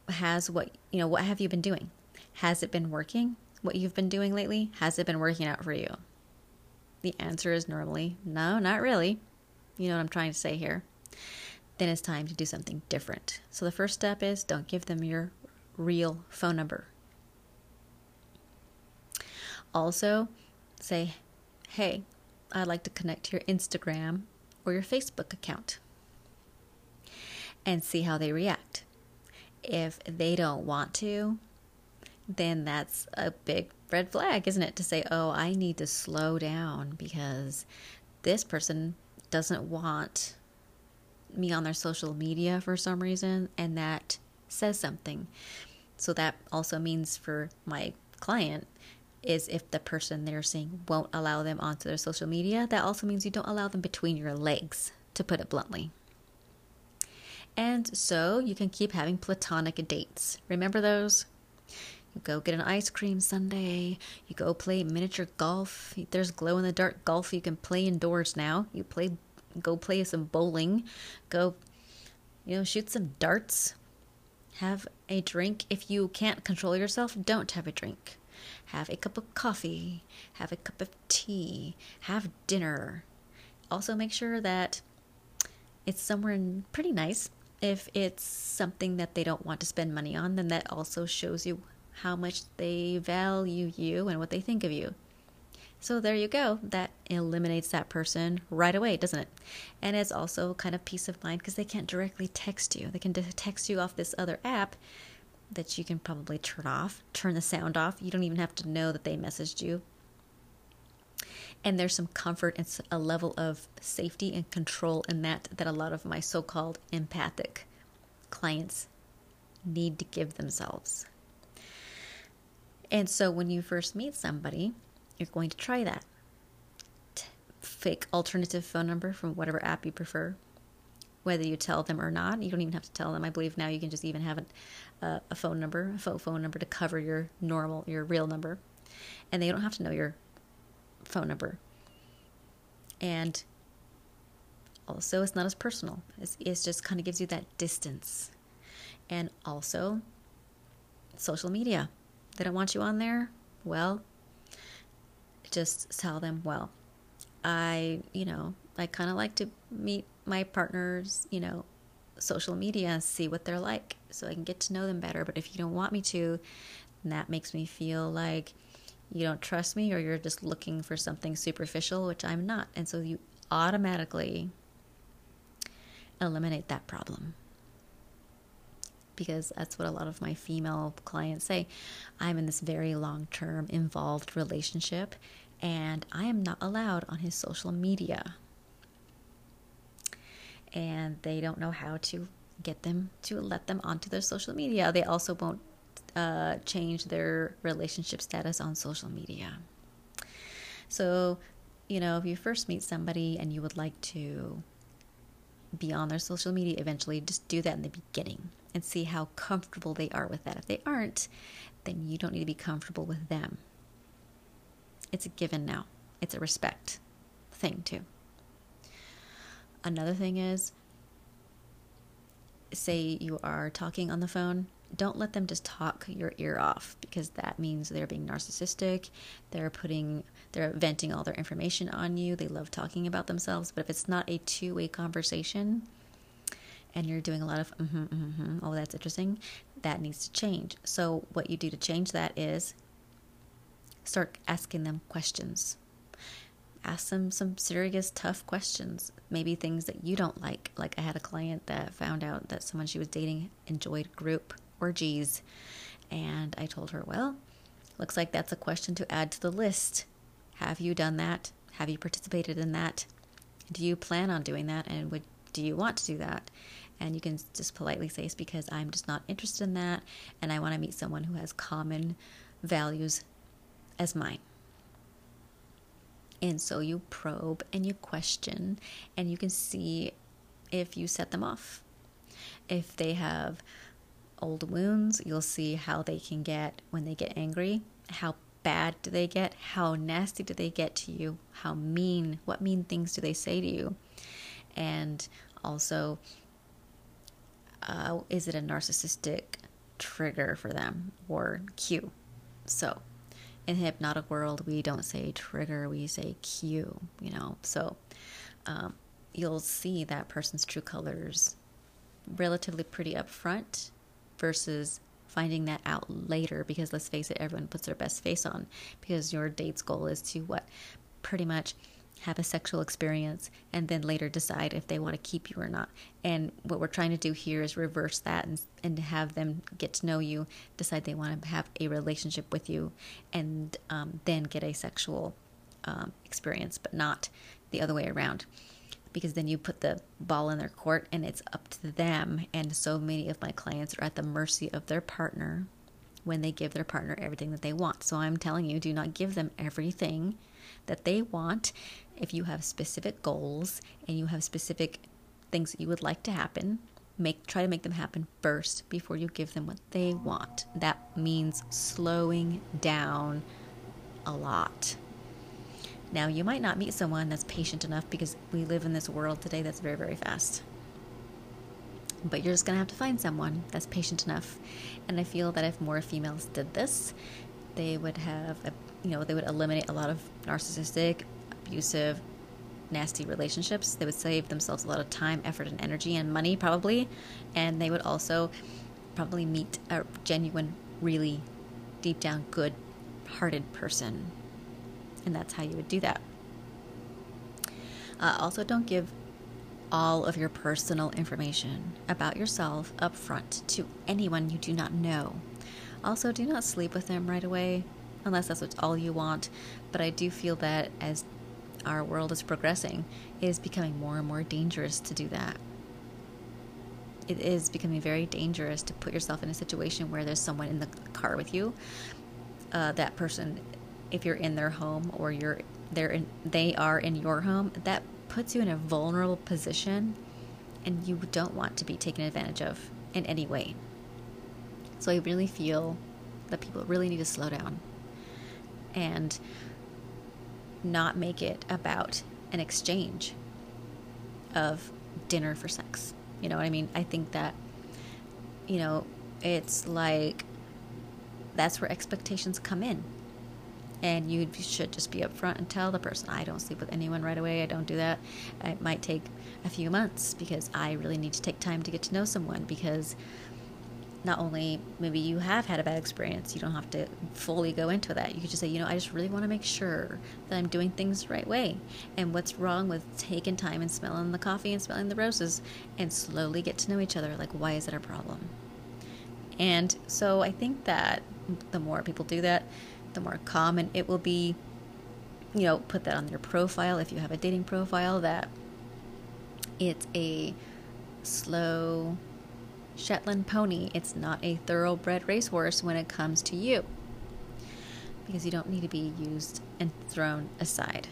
has what you know what have you been doing has it been working what you've been doing lately has it been working out for you the answer is normally no not really you know what i'm trying to say here then it's time to do something different. So the first step is don't give them your real phone number. Also say hey i'd like to connect to your instagram or your facebook account and see how they react. If they don't want to, then that's a big red flag, isn't it? To say, oh, I need to slow down because this person doesn't want me on their social media for some reason, and that says something. So that also means for my client is if the person they're seeing won't allow them onto their social media, that also means you don't allow them between your legs, to put it bluntly. And so you can keep having platonic dates. Remember those? You go get an ice cream sundae. You go play miniature golf. There's glow in the dark golf you can play indoors now. You play go play some bowling. Go you know, shoot some darts. Have a drink. If you can't control yourself, don't have a drink. Have a cup of coffee. Have a cup of tea. Have dinner. Also make sure that it's somewhere pretty nice if it's something that they don't want to spend money on, then that also shows you how much they value you and what they think of you. So there you go. That eliminates that person right away, doesn't it? And it's also kind of peace of mind because they can't directly text you. They can text you off this other app that you can probably turn off, turn the sound off. You don't even have to know that they messaged you. And there's some comfort and a level of safety and control in that that a lot of my so called empathic clients need to give themselves. And so when you first meet somebody, you're going to try that. Fake alternative phone number from whatever app you prefer. Whether you tell them or not, you don't even have to tell them. I believe now you can just even have a, a phone number, a faux phone number to cover your normal, your real number. And they don't have to know your phone number. And also, it's not as personal. It's, it's just kind of gives you that distance. And also, social media. They don't want you on there. Well, just tell them, well, I, you know, I kind of like to meet my partners, you know, social media see what they're like so I can get to know them better. But if you don't want me to, that makes me feel like you don't trust me or you're just looking for something superficial, which I'm not. And so you automatically eliminate that problem. Because that's what a lot of my female clients say. I'm in this very long term involved relationship and I am not allowed on his social media. And they don't know how to get them to let them onto their social media. They also won't uh, change their relationship status on social media. So, you know, if you first meet somebody and you would like to be on their social media eventually, just do that in the beginning and see how comfortable they are with that. If they aren't, then you don't need to be comfortable with them. It's a given now, it's a respect thing, too. Another thing is, say you are talking on the phone don't let them just talk your ear off because that means they're being narcissistic. They're putting, they're venting all their information on you. They love talking about themselves. But if it's not a two way conversation and you're doing a lot of, mm-hmm, mm-hmm, oh, that's interesting, that needs to change. So, what you do to change that is start asking them questions. Ask them some serious, tough questions. Maybe things that you don't like. Like, I had a client that found out that someone she was dating enjoyed group orgies. And I told her, well, looks like that's a question to add to the list. Have you done that? Have you participated in that? Do you plan on doing that? And would do you want to do that? And you can just politely say it's because I'm just not interested in that and I want to meet someone who has common values as mine. And so you probe and you question and you can see if you set them off. If they have old wounds, you'll see how they can get when they get angry. How bad do they get? How nasty do they get to you? How mean? What mean things do they say to you? And also, uh, is it a narcissistic trigger for them or cue? So, in the hypnotic world, we don't say trigger, we say cue, you know. So, um, you'll see that person's true colors relatively pretty upfront versus finding that out later because let's face it everyone puts their best face on because your date's goal is to what pretty much have a sexual experience and then later decide if they want to keep you or not. And what we're trying to do here is reverse that and, and have them get to know you decide they want to have a relationship with you and um, then get a sexual um, experience but not the other way around because then you put the ball in their court and it's up to them. And so many of my clients are at the mercy of their partner when they give their partner everything that they want. So I'm telling you, do not give them everything that they want. If you have specific goals and you have specific things that you would like to happen, make try to make them happen first before you give them what they want. That means slowing down a lot. Now, you might not meet someone that's patient enough because we live in this world today that's very, very fast. But you're just going to have to find someone that's patient enough. And I feel that if more females did this, they would have, a, you know, they would eliminate a lot of narcissistic, abusive, nasty relationships. They would save themselves a lot of time, effort, and energy and money, probably. And they would also probably meet a genuine, really deep down, good hearted person. And that's how you would do that. Uh, also, don't give all of your personal information about yourself up front to anyone you do not know. Also, do not sleep with them right away unless that's what's all you want. But I do feel that as our world is progressing, it is becoming more and more dangerous to do that. It is becoming very dangerous to put yourself in a situation where there's someone in the car with you. Uh, that person, if you're in their home or you're they're in, they are in your home, that puts you in a vulnerable position, and you don't want to be taken advantage of in any way. So I really feel that people really need to slow down and not make it about an exchange of dinner for sex. You know what I mean? I think that, you know, it's like that's where expectations come in. And you should just be upfront and tell the person, I don't sleep with anyone right away. I don't do that. It might take a few months because I really need to take time to get to know someone because not only maybe you have had a bad experience, you don't have to fully go into that. You could just say, you know, I just really want to make sure that I'm doing things the right way. And what's wrong with taking time and smelling the coffee and smelling the roses and slowly get to know each other? Like, why is it a problem? And so I think that the more people do that, the more common it will be. You know, put that on your profile if you have a dating profile that it's a slow Shetland pony. It's not a thoroughbred racehorse when it comes to you. Because you don't need to be used and thrown aside.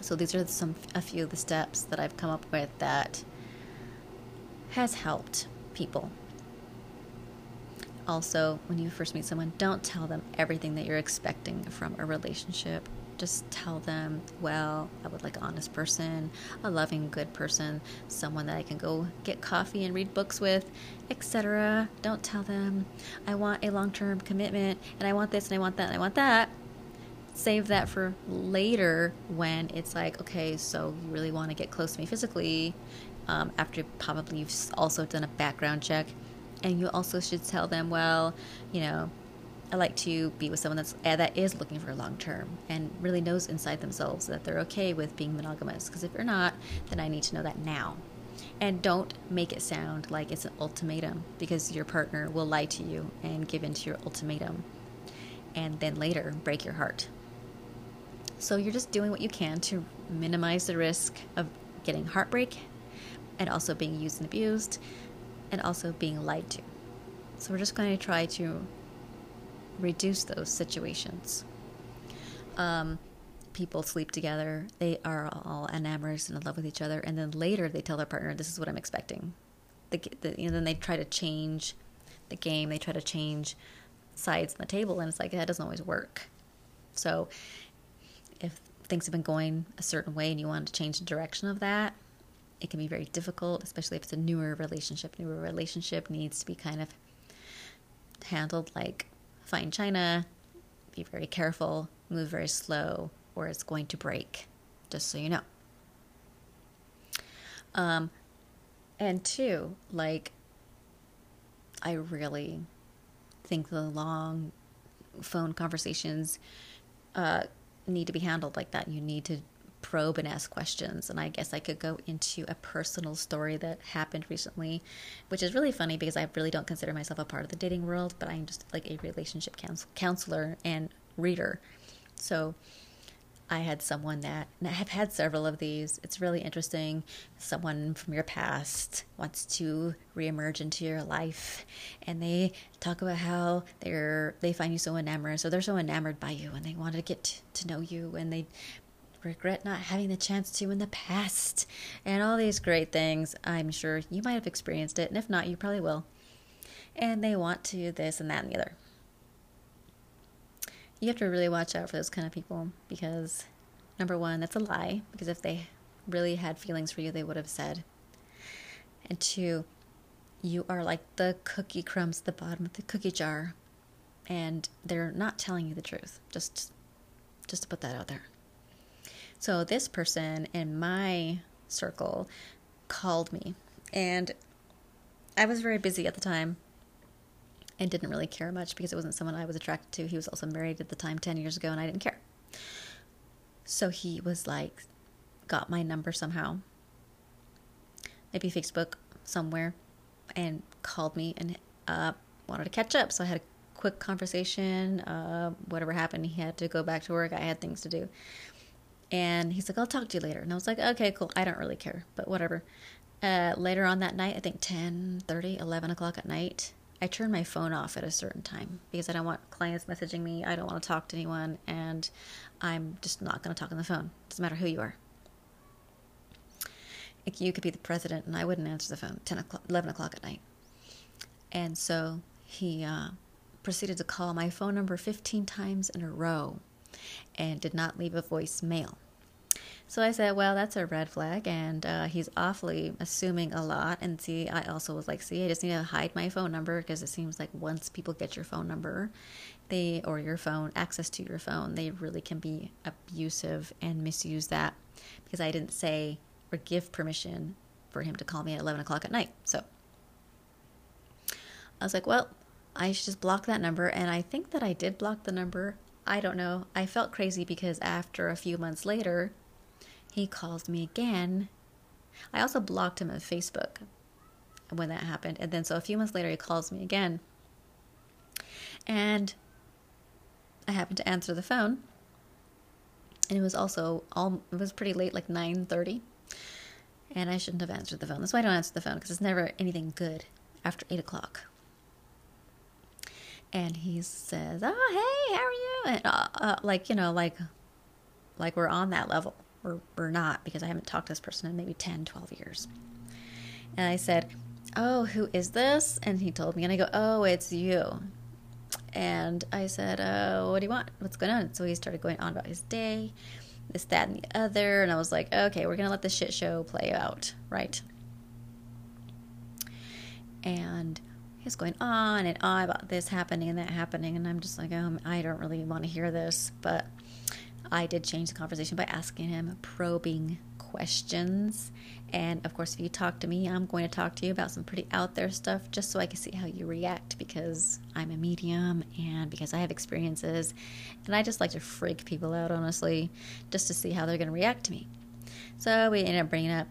So these are some a few of the steps that I've come up with that has helped people. Also, when you first meet someone, don't tell them everything that you're expecting from a relationship just tell them, well, I would like an honest person, a loving, good person, someone that I can go get coffee and read books with, etc. Don't tell them, I want a long term commitment and I want this and I want that and I want that. Save that for later when it's like, okay, so you really want to get close to me physically. Um, after probably you've also done a background check. And you also should tell them, well, you know, I like to be with someone that's uh, that is looking for a long term and really knows inside themselves that they're okay with being monogamous. Because if you're not, then I need to know that now. And don't make it sound like it's an ultimatum because your partner will lie to you and give in to your ultimatum and then later break your heart. So you're just doing what you can to minimize the risk of getting heartbreak and also being used and abused and also being lied to. So we're just going to try to reduce those situations. Um, people sleep together, they are all enamored and in love with each other, and then later they tell their partner, "This is what I'm expecting." The, the, you know, then they try to change the game. They try to change sides on the table, and it's like that doesn't always work. So, if things have been going a certain way and you want to change the direction of that, it can be very difficult, especially if it's a newer relationship. Newer relationship needs to be kind of handled like fine china, be very careful, move very slow, or it's going to break, just so you know. Um, and two, like, I really think the long phone conversations uh, need to be handled like that. You need to probe and ask questions. And I guess I could go into a personal story that happened recently, which is really funny because I really don't consider myself a part of the dating world, but I'm just like a relationship counselor and reader. So I had someone that, and I have had several of these. It's really interesting. Someone from your past wants to reemerge into your life, and they talk about how they're they find you so enamored. So they're so enamored by you, and they want to get to know you, and they regret not having the chance to in the past, and all these great things. I'm sure you might have experienced it, and if not, you probably will. And they want to this and that and the other. You have to really watch out for those kind of people because, number one, that's a lie, because if they really had feelings for you, they would have said. And two, you are like the cookie crumbs at the bottom of the cookie jar and they're not telling you the truth. Just just to put that out there. So this person in my circle called me and I was very busy at the time and didn't really care much because it wasn't someone I was attracted to. He was also married at the time 10 years ago and I didn't care. So he was like got my number somehow. Maybe Facebook somewhere and called me and uh, wanted to catch up. So I had a quick conversation. Uh, whatever happened, he had to go back to work. I had things to do. And he's like, I'll talk to you later. And I was like, okay, cool. I don't really care, but whatever. Uh, later on that night, I think 10, 30, 11 o'clock at night, I turned my phone off at a certain time because I don't want clients messaging me. I don't want to talk to anyone. And I'm just not going to talk on the phone. Doesn't matter who you are. Like you could be the president and I wouldn't answer the phone 10 o'clock, 11 o'clock at night. And so he uh, proceeded to call my phone number 15 times in a row and did not leave a voicemail. So I said, well, that's a red flag, and uh, he's awfully assuming a lot. And see, I also was like, see, I just need to hide my phone number because it seems like once people get your phone number, they or your phone access to your phone, they really can be abusive and misuse that because I didn't say or give permission for him to call me at 11 o'clock at night. So I was like, well, I should just block that number. And I think that I did block the number. I don't know. I felt crazy because after a few months later, he calls me again. I also blocked him on Facebook when that happened. And then so a few months later, he calls me again. And I happened to answer the phone. And it was also all it was pretty late, like 9:30 and I shouldn't have answered the phone. That's why I don't answer the phone because it's never anything good after eight o'clock. And he says, "Oh, hey, how are you?" And uh, uh, like you know, like like we're on that level. We're we're not because I haven't talked to this person in maybe 10, 12 years. And I said, "Oh, who is this?" And he told me, and I go, "Oh, it's you." And I said, uh, "What do you want? What's going on?" So he started going on about his day this, that, and the other. And I was like, okay, we're to let the shit show play out, right? And he's going on and on about this happening and that happening. And I'm just like, um, I don't really want to hear this. But I did change the conversation by asking him probing questions. And of course, if you talk to me, I'm going to talk to you about some pretty out there stuff just so I can see how you react because I'm a medium and because I have experiences. And I just like to freak people out, honestly, just to see how they're going to react to me. So we ended up bringing up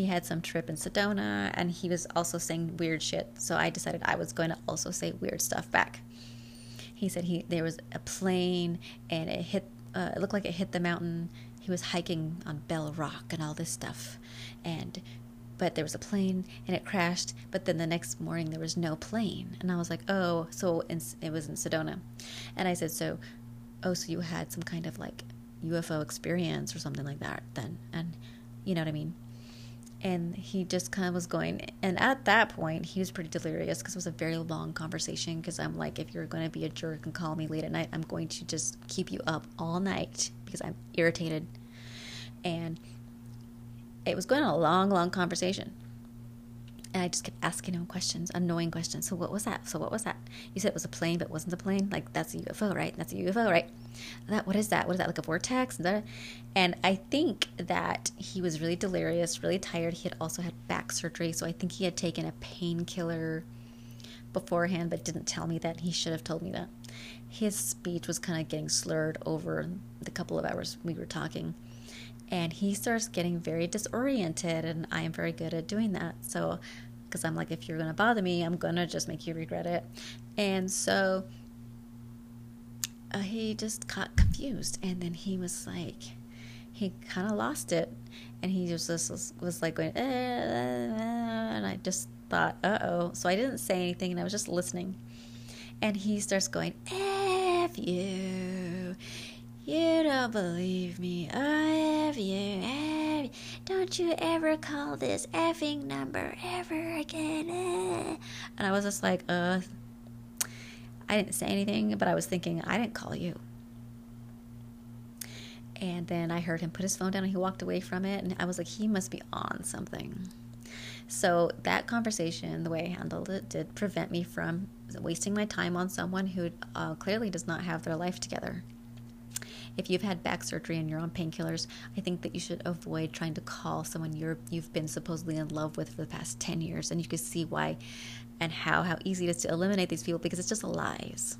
he had some trip in Sedona and he was also saying weird shit. So I decided I was going to also say weird stuff back. He said he there was a plane and it hit uh, it looked like it hit the mountain he was hiking on Bell Rock and all this stuff. And but there was a plane and it crashed. But then the next morning there was no plane, and I was like, oh, so in, it was in Sedona, and I said, so, oh, so you had some kind of like UFO experience or something like that then, and you know what I mean. And he just kind of was going, and at that point, he was pretty delirious because it was a very long conversation. Because I'm like, if you're going to be a jerk and call me late at night, I'm going to just keep you up all night because I'm irritated. And it was going on a long, long conversation. And I just kept asking him questions, annoying questions. So what was that? So what was that? You said it was a plane, but it wasn't a plane. Like that's a UFO, right? That's a UFO, right? That what is that? What is that? Like a vortex? And I think that he was really delirious, really tired. He had also had back surgery, so I think he had taken a painkiller beforehand, but didn't tell me that. He should have told me that his speech was kind of getting slurred over the couple of hours we were talking. And he starts getting very disoriented, and I am very good at doing that. So, because I'm like, if you're going to bother me, I'm going to just make you regret it. And so uh, he just got confused. And then he was like, he kind of lost it. And he just was, was like going, eh, and I just thought, uh oh. So I didn't say anything, and I was just listening. And he starts going, F you. You don't believe me. I have you. Have you. Don't you ever call this effing number ever again. Eh. And I was just like, uh, I didn't say anything, but I was thinking, I didn't call you. And then I heard him put his phone down and he walked away from it. And I was like, he must be on something. So that conversation, the way I handled it, did prevent me from wasting my time on someone who uh, clearly does not have their life together. If you've had back surgery and you're on painkillers, I think that you should avoid trying to call someone you're you've been supposedly in love with for the past 10 years and you can see why and how how easy it is to eliminate these people because it's just lies.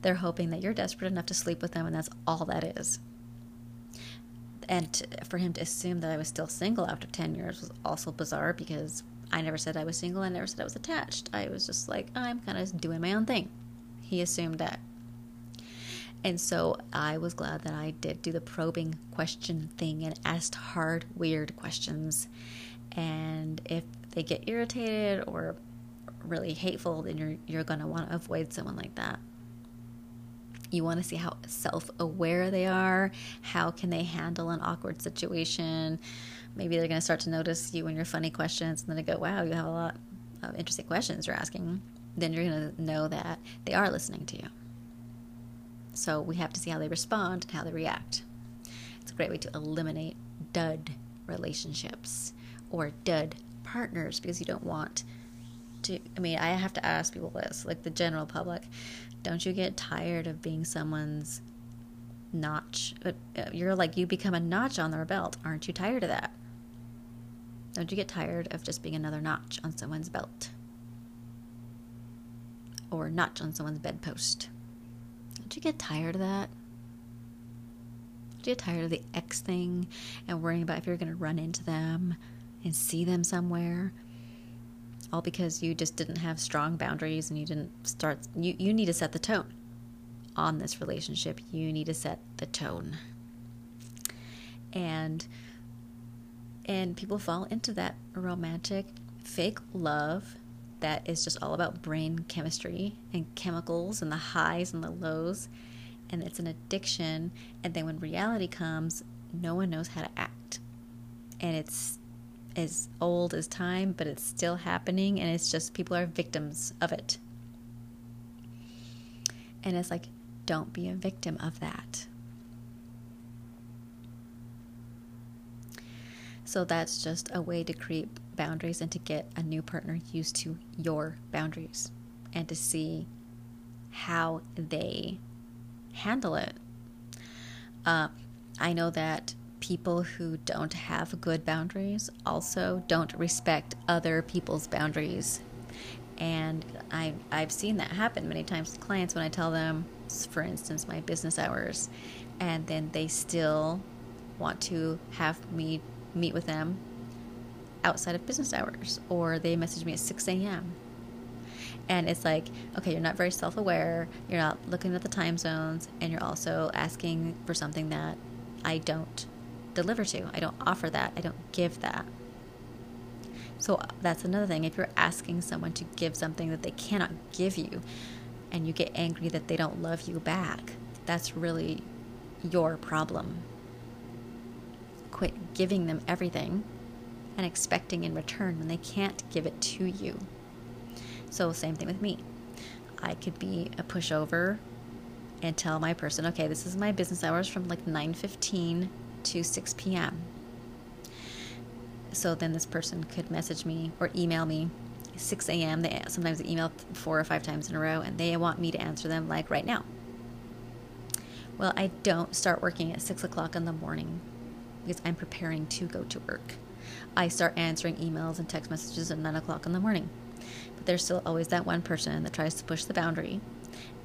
They're hoping that you're desperate enough to sleep with them and that's all that is and for him to assume that I was still single after 10 years was also bizarre because I never said I was single. I never said I was attached. I was just like, I'm kind of doing my own thing. He assumed that. And so I was glad that I did do the probing question thing and asked hard, weird questions. And if they get irritated or really hateful, then you're you're gonna want to avoid someone like that. You want to see how self-aware they are. How can they handle an awkward situation? Maybe they're going to start to notice you and your funny questions, and then they go, "Wow, you have a lot of interesting questions you're asking." Then you're going to know that they are listening to you. So we have to see how they respond and how they react. It's a great way to eliminate dud relationships or dud partners because you don't want to. I mean, I have to ask people this, like the general public, don't you get tired of being someone's notch? Uh, you're like, you become a notch on their belt. Aren't you tired of that? Don't you get tired of just being another notch on someone's belt? Or notch on someone's bedpost? Don't you get tired of that? Don't you get tired of the X thing and worrying about if you're going to run into them and see them somewhere? all because you just didn't have strong boundaries and you didn't start you, you need to set the tone on this relationship you need to set the tone and and people fall into that romantic fake love that is just all about brain chemistry and chemicals and the highs and the lows and it's an addiction and then when reality comes no one knows how to act and it's as old as time, but it's still happening, and it's just people are victims of it. And it's like, don't be a victim of that. So that's just a way to create boundaries and to get a new partner used to your boundaries and to see how they handle it. Uh, I know that people who don't have good boundaries also don't respect other people's boundaries. And I, I've seen that happen many times with clients when I tell them, for instance, my business hours, and then they still want to have me meet with them outside of business hours, or they message me at 6 a.m. And it's like, okay, you're not very self aware, you're not looking at the time zones, and you're also asking for something that I don't deliver to. I don't offer that. I don't give that. So that's another thing. If you're asking someone to give something that they cannot give you and you get angry that they don't love you back, that's really your problem. Quit giving them everything and expecting in return when they can't give it to you. So, same thing with me. I could be a pushover and tell my person, okay, this is my business hours from like 9:15 to 6 p.m. So then this person could message me or email me 6 a.m. They sometimes they email four or five times in a row, and they want me to answer them like right now. Well, I don't start working at six o'clock in the morning because I'm preparing to go to work. I start answering emails and text messages at nine o'clock in the morning. But there's still always that one person that tries to push the boundary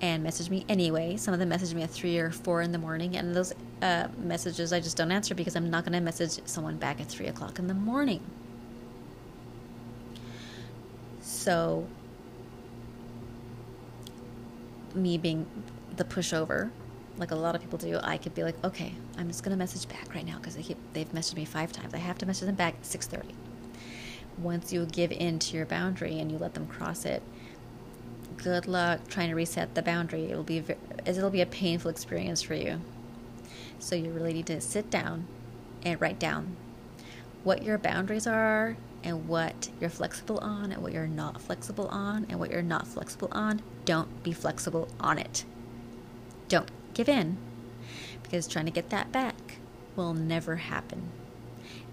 and message me anyway. Some of them message me at three or four in the morning, and those uh, messages I just don't answer because I'm not going to message someone back at three o'clock in the morning. So, me being the pushover, like a lot of people do, I could be like, okay, I'm just to message back right now because they keep they've messaged me five times. I have to message them back at six thirty. Once you give in to your boundary and you let them cross it, good luck trying to reset the boundary. It will be it'll be a painful experience for you. So you really need to sit down and write down what your boundaries are and what you're flexible on and what you're not flexible on and what you're not flexible on. Don't be flexible on it. Don't give in because trying to get that back will never happen.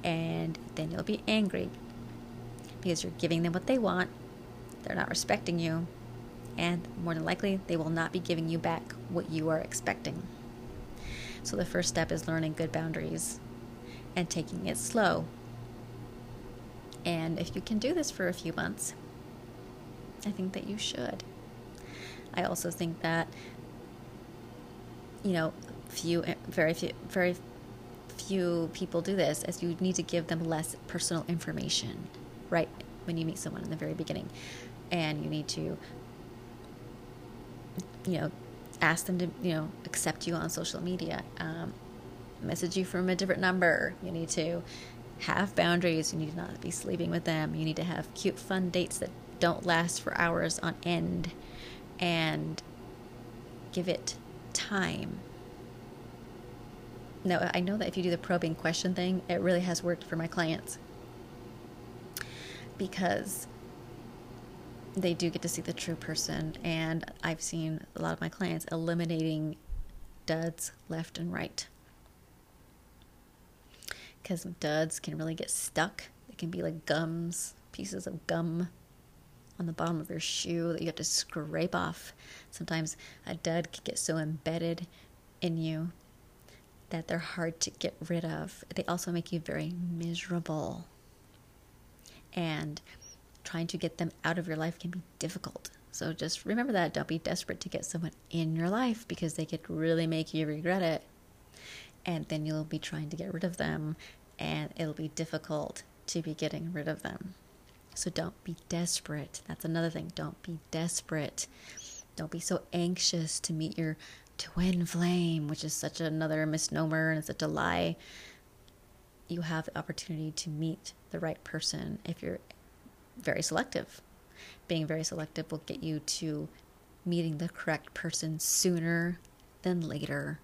And then you'll be angry because you're giving them what they want. They're not respecting you. And more than likely, they will not be giving you back what you are expecting. So the first step is learning good boundaries and taking it slow. And if you can do this for a few months, I think that you should. I also think that you know, few very few very few people do this as you need to give them less personal information right when you meet someone in the very beginning. And you need to you know ask them to you know accept you on social media um, message you from a different number. You need to have boundaries. You need to not be sleeping with them. You need to have cute fun dates that don't last for hours on end. And give it time Now, i know that if you do the probing question thing it really has worked for my clients because they do get to see the true person. And I've seen a lot of my clients eliminating duds left and right. Because duds can really get stuck. They can be like gums, pieces of gum on the bottom of your shoe that you have to scrape off. Sometimes a dud can get so embedded in you that they're hard to get rid of. They also make you very miserable. And trying to get them out of your life can be difficult. So just remember that. Don't be desperate to get someone in your life because they could really make you regret it. And then you'll be trying to get rid of them, and it'll be difficult to be getting rid of them. So don't be desperate. That's another thing. Don't be desperate. Don't be so anxious to meet your twin flame, which is such another misnomer and such a lie. You have the opportunity to meet the right person if you're very selective. Being very selective will get you to meeting the correct person sooner than later.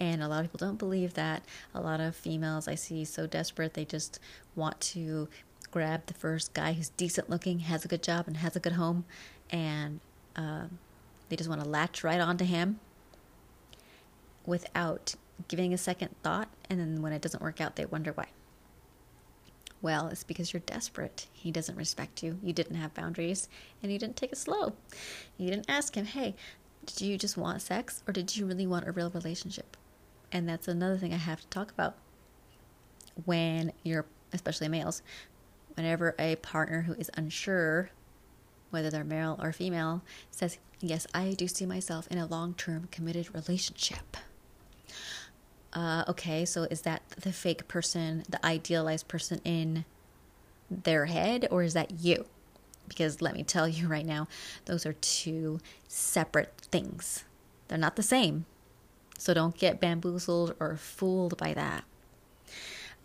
And a lot of people don't believe that. A lot of females I see so desperate they just want to grab the first guy who's decent looking, has a good job, and has a good home, and uh, they just want to latch right onto him without giving a second thought. And then when it doesn't work out, they wonder why. Well, it's because you're desperate. He doesn't respect you. You didn't have boundaries and you didn't take it slow. You didn't ask him, hey, did you just want sex or did you really want a real relationship? And that's another thing I have to talk about when you're, especially males, whenever a partner who is unsure whether they're male or female says, Yes, I do see myself in a long term committed relationship uh, okay, so is that the fake person, the idealized person in their head, or is that you? Because let me tell you right now, those are two separate things. They're not the same. So don't get bamboozled or fooled by that.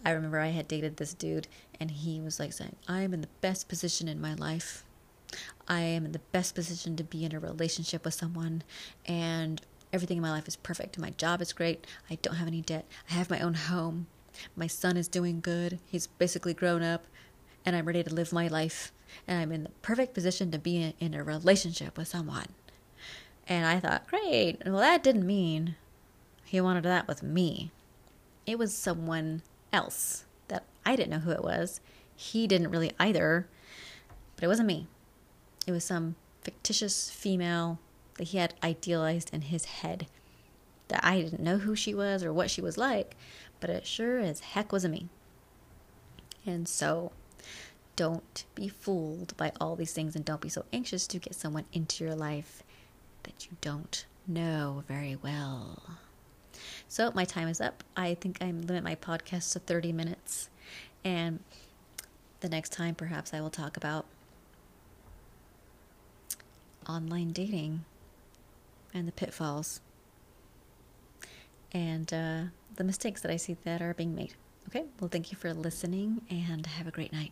I remember I had dated this dude, and he was like saying, I am in the best position in my life. I am in the best position to be in a relationship with someone, and Everything in my life is perfect. My job is great. I don't have any debt. I have my own home. My son is doing good. He's basically grown up, and I'm ready to live my life. And I'm in the perfect position to be in, a relationship with someone. And I thought, great. Well, that didn't mean he wanted that with me. It was someone else that I didn't know who it was. He didn't really either, but it wasn't me. It was some fictitious female that he had idealized in his head. That I didn't know who she was or what she was like, but it sure as heck wasn't me. And so don't be fooled by all these things and don't be so anxious to get someone into your life that you don't know very well. So my time is up. I think I limit my podcast to 30 minutes. And the next time, perhaps I will talk about online dating and the pitfalls and uh, the mistakes that I see that are being made. Okay, well, thank you for listening and have a great night.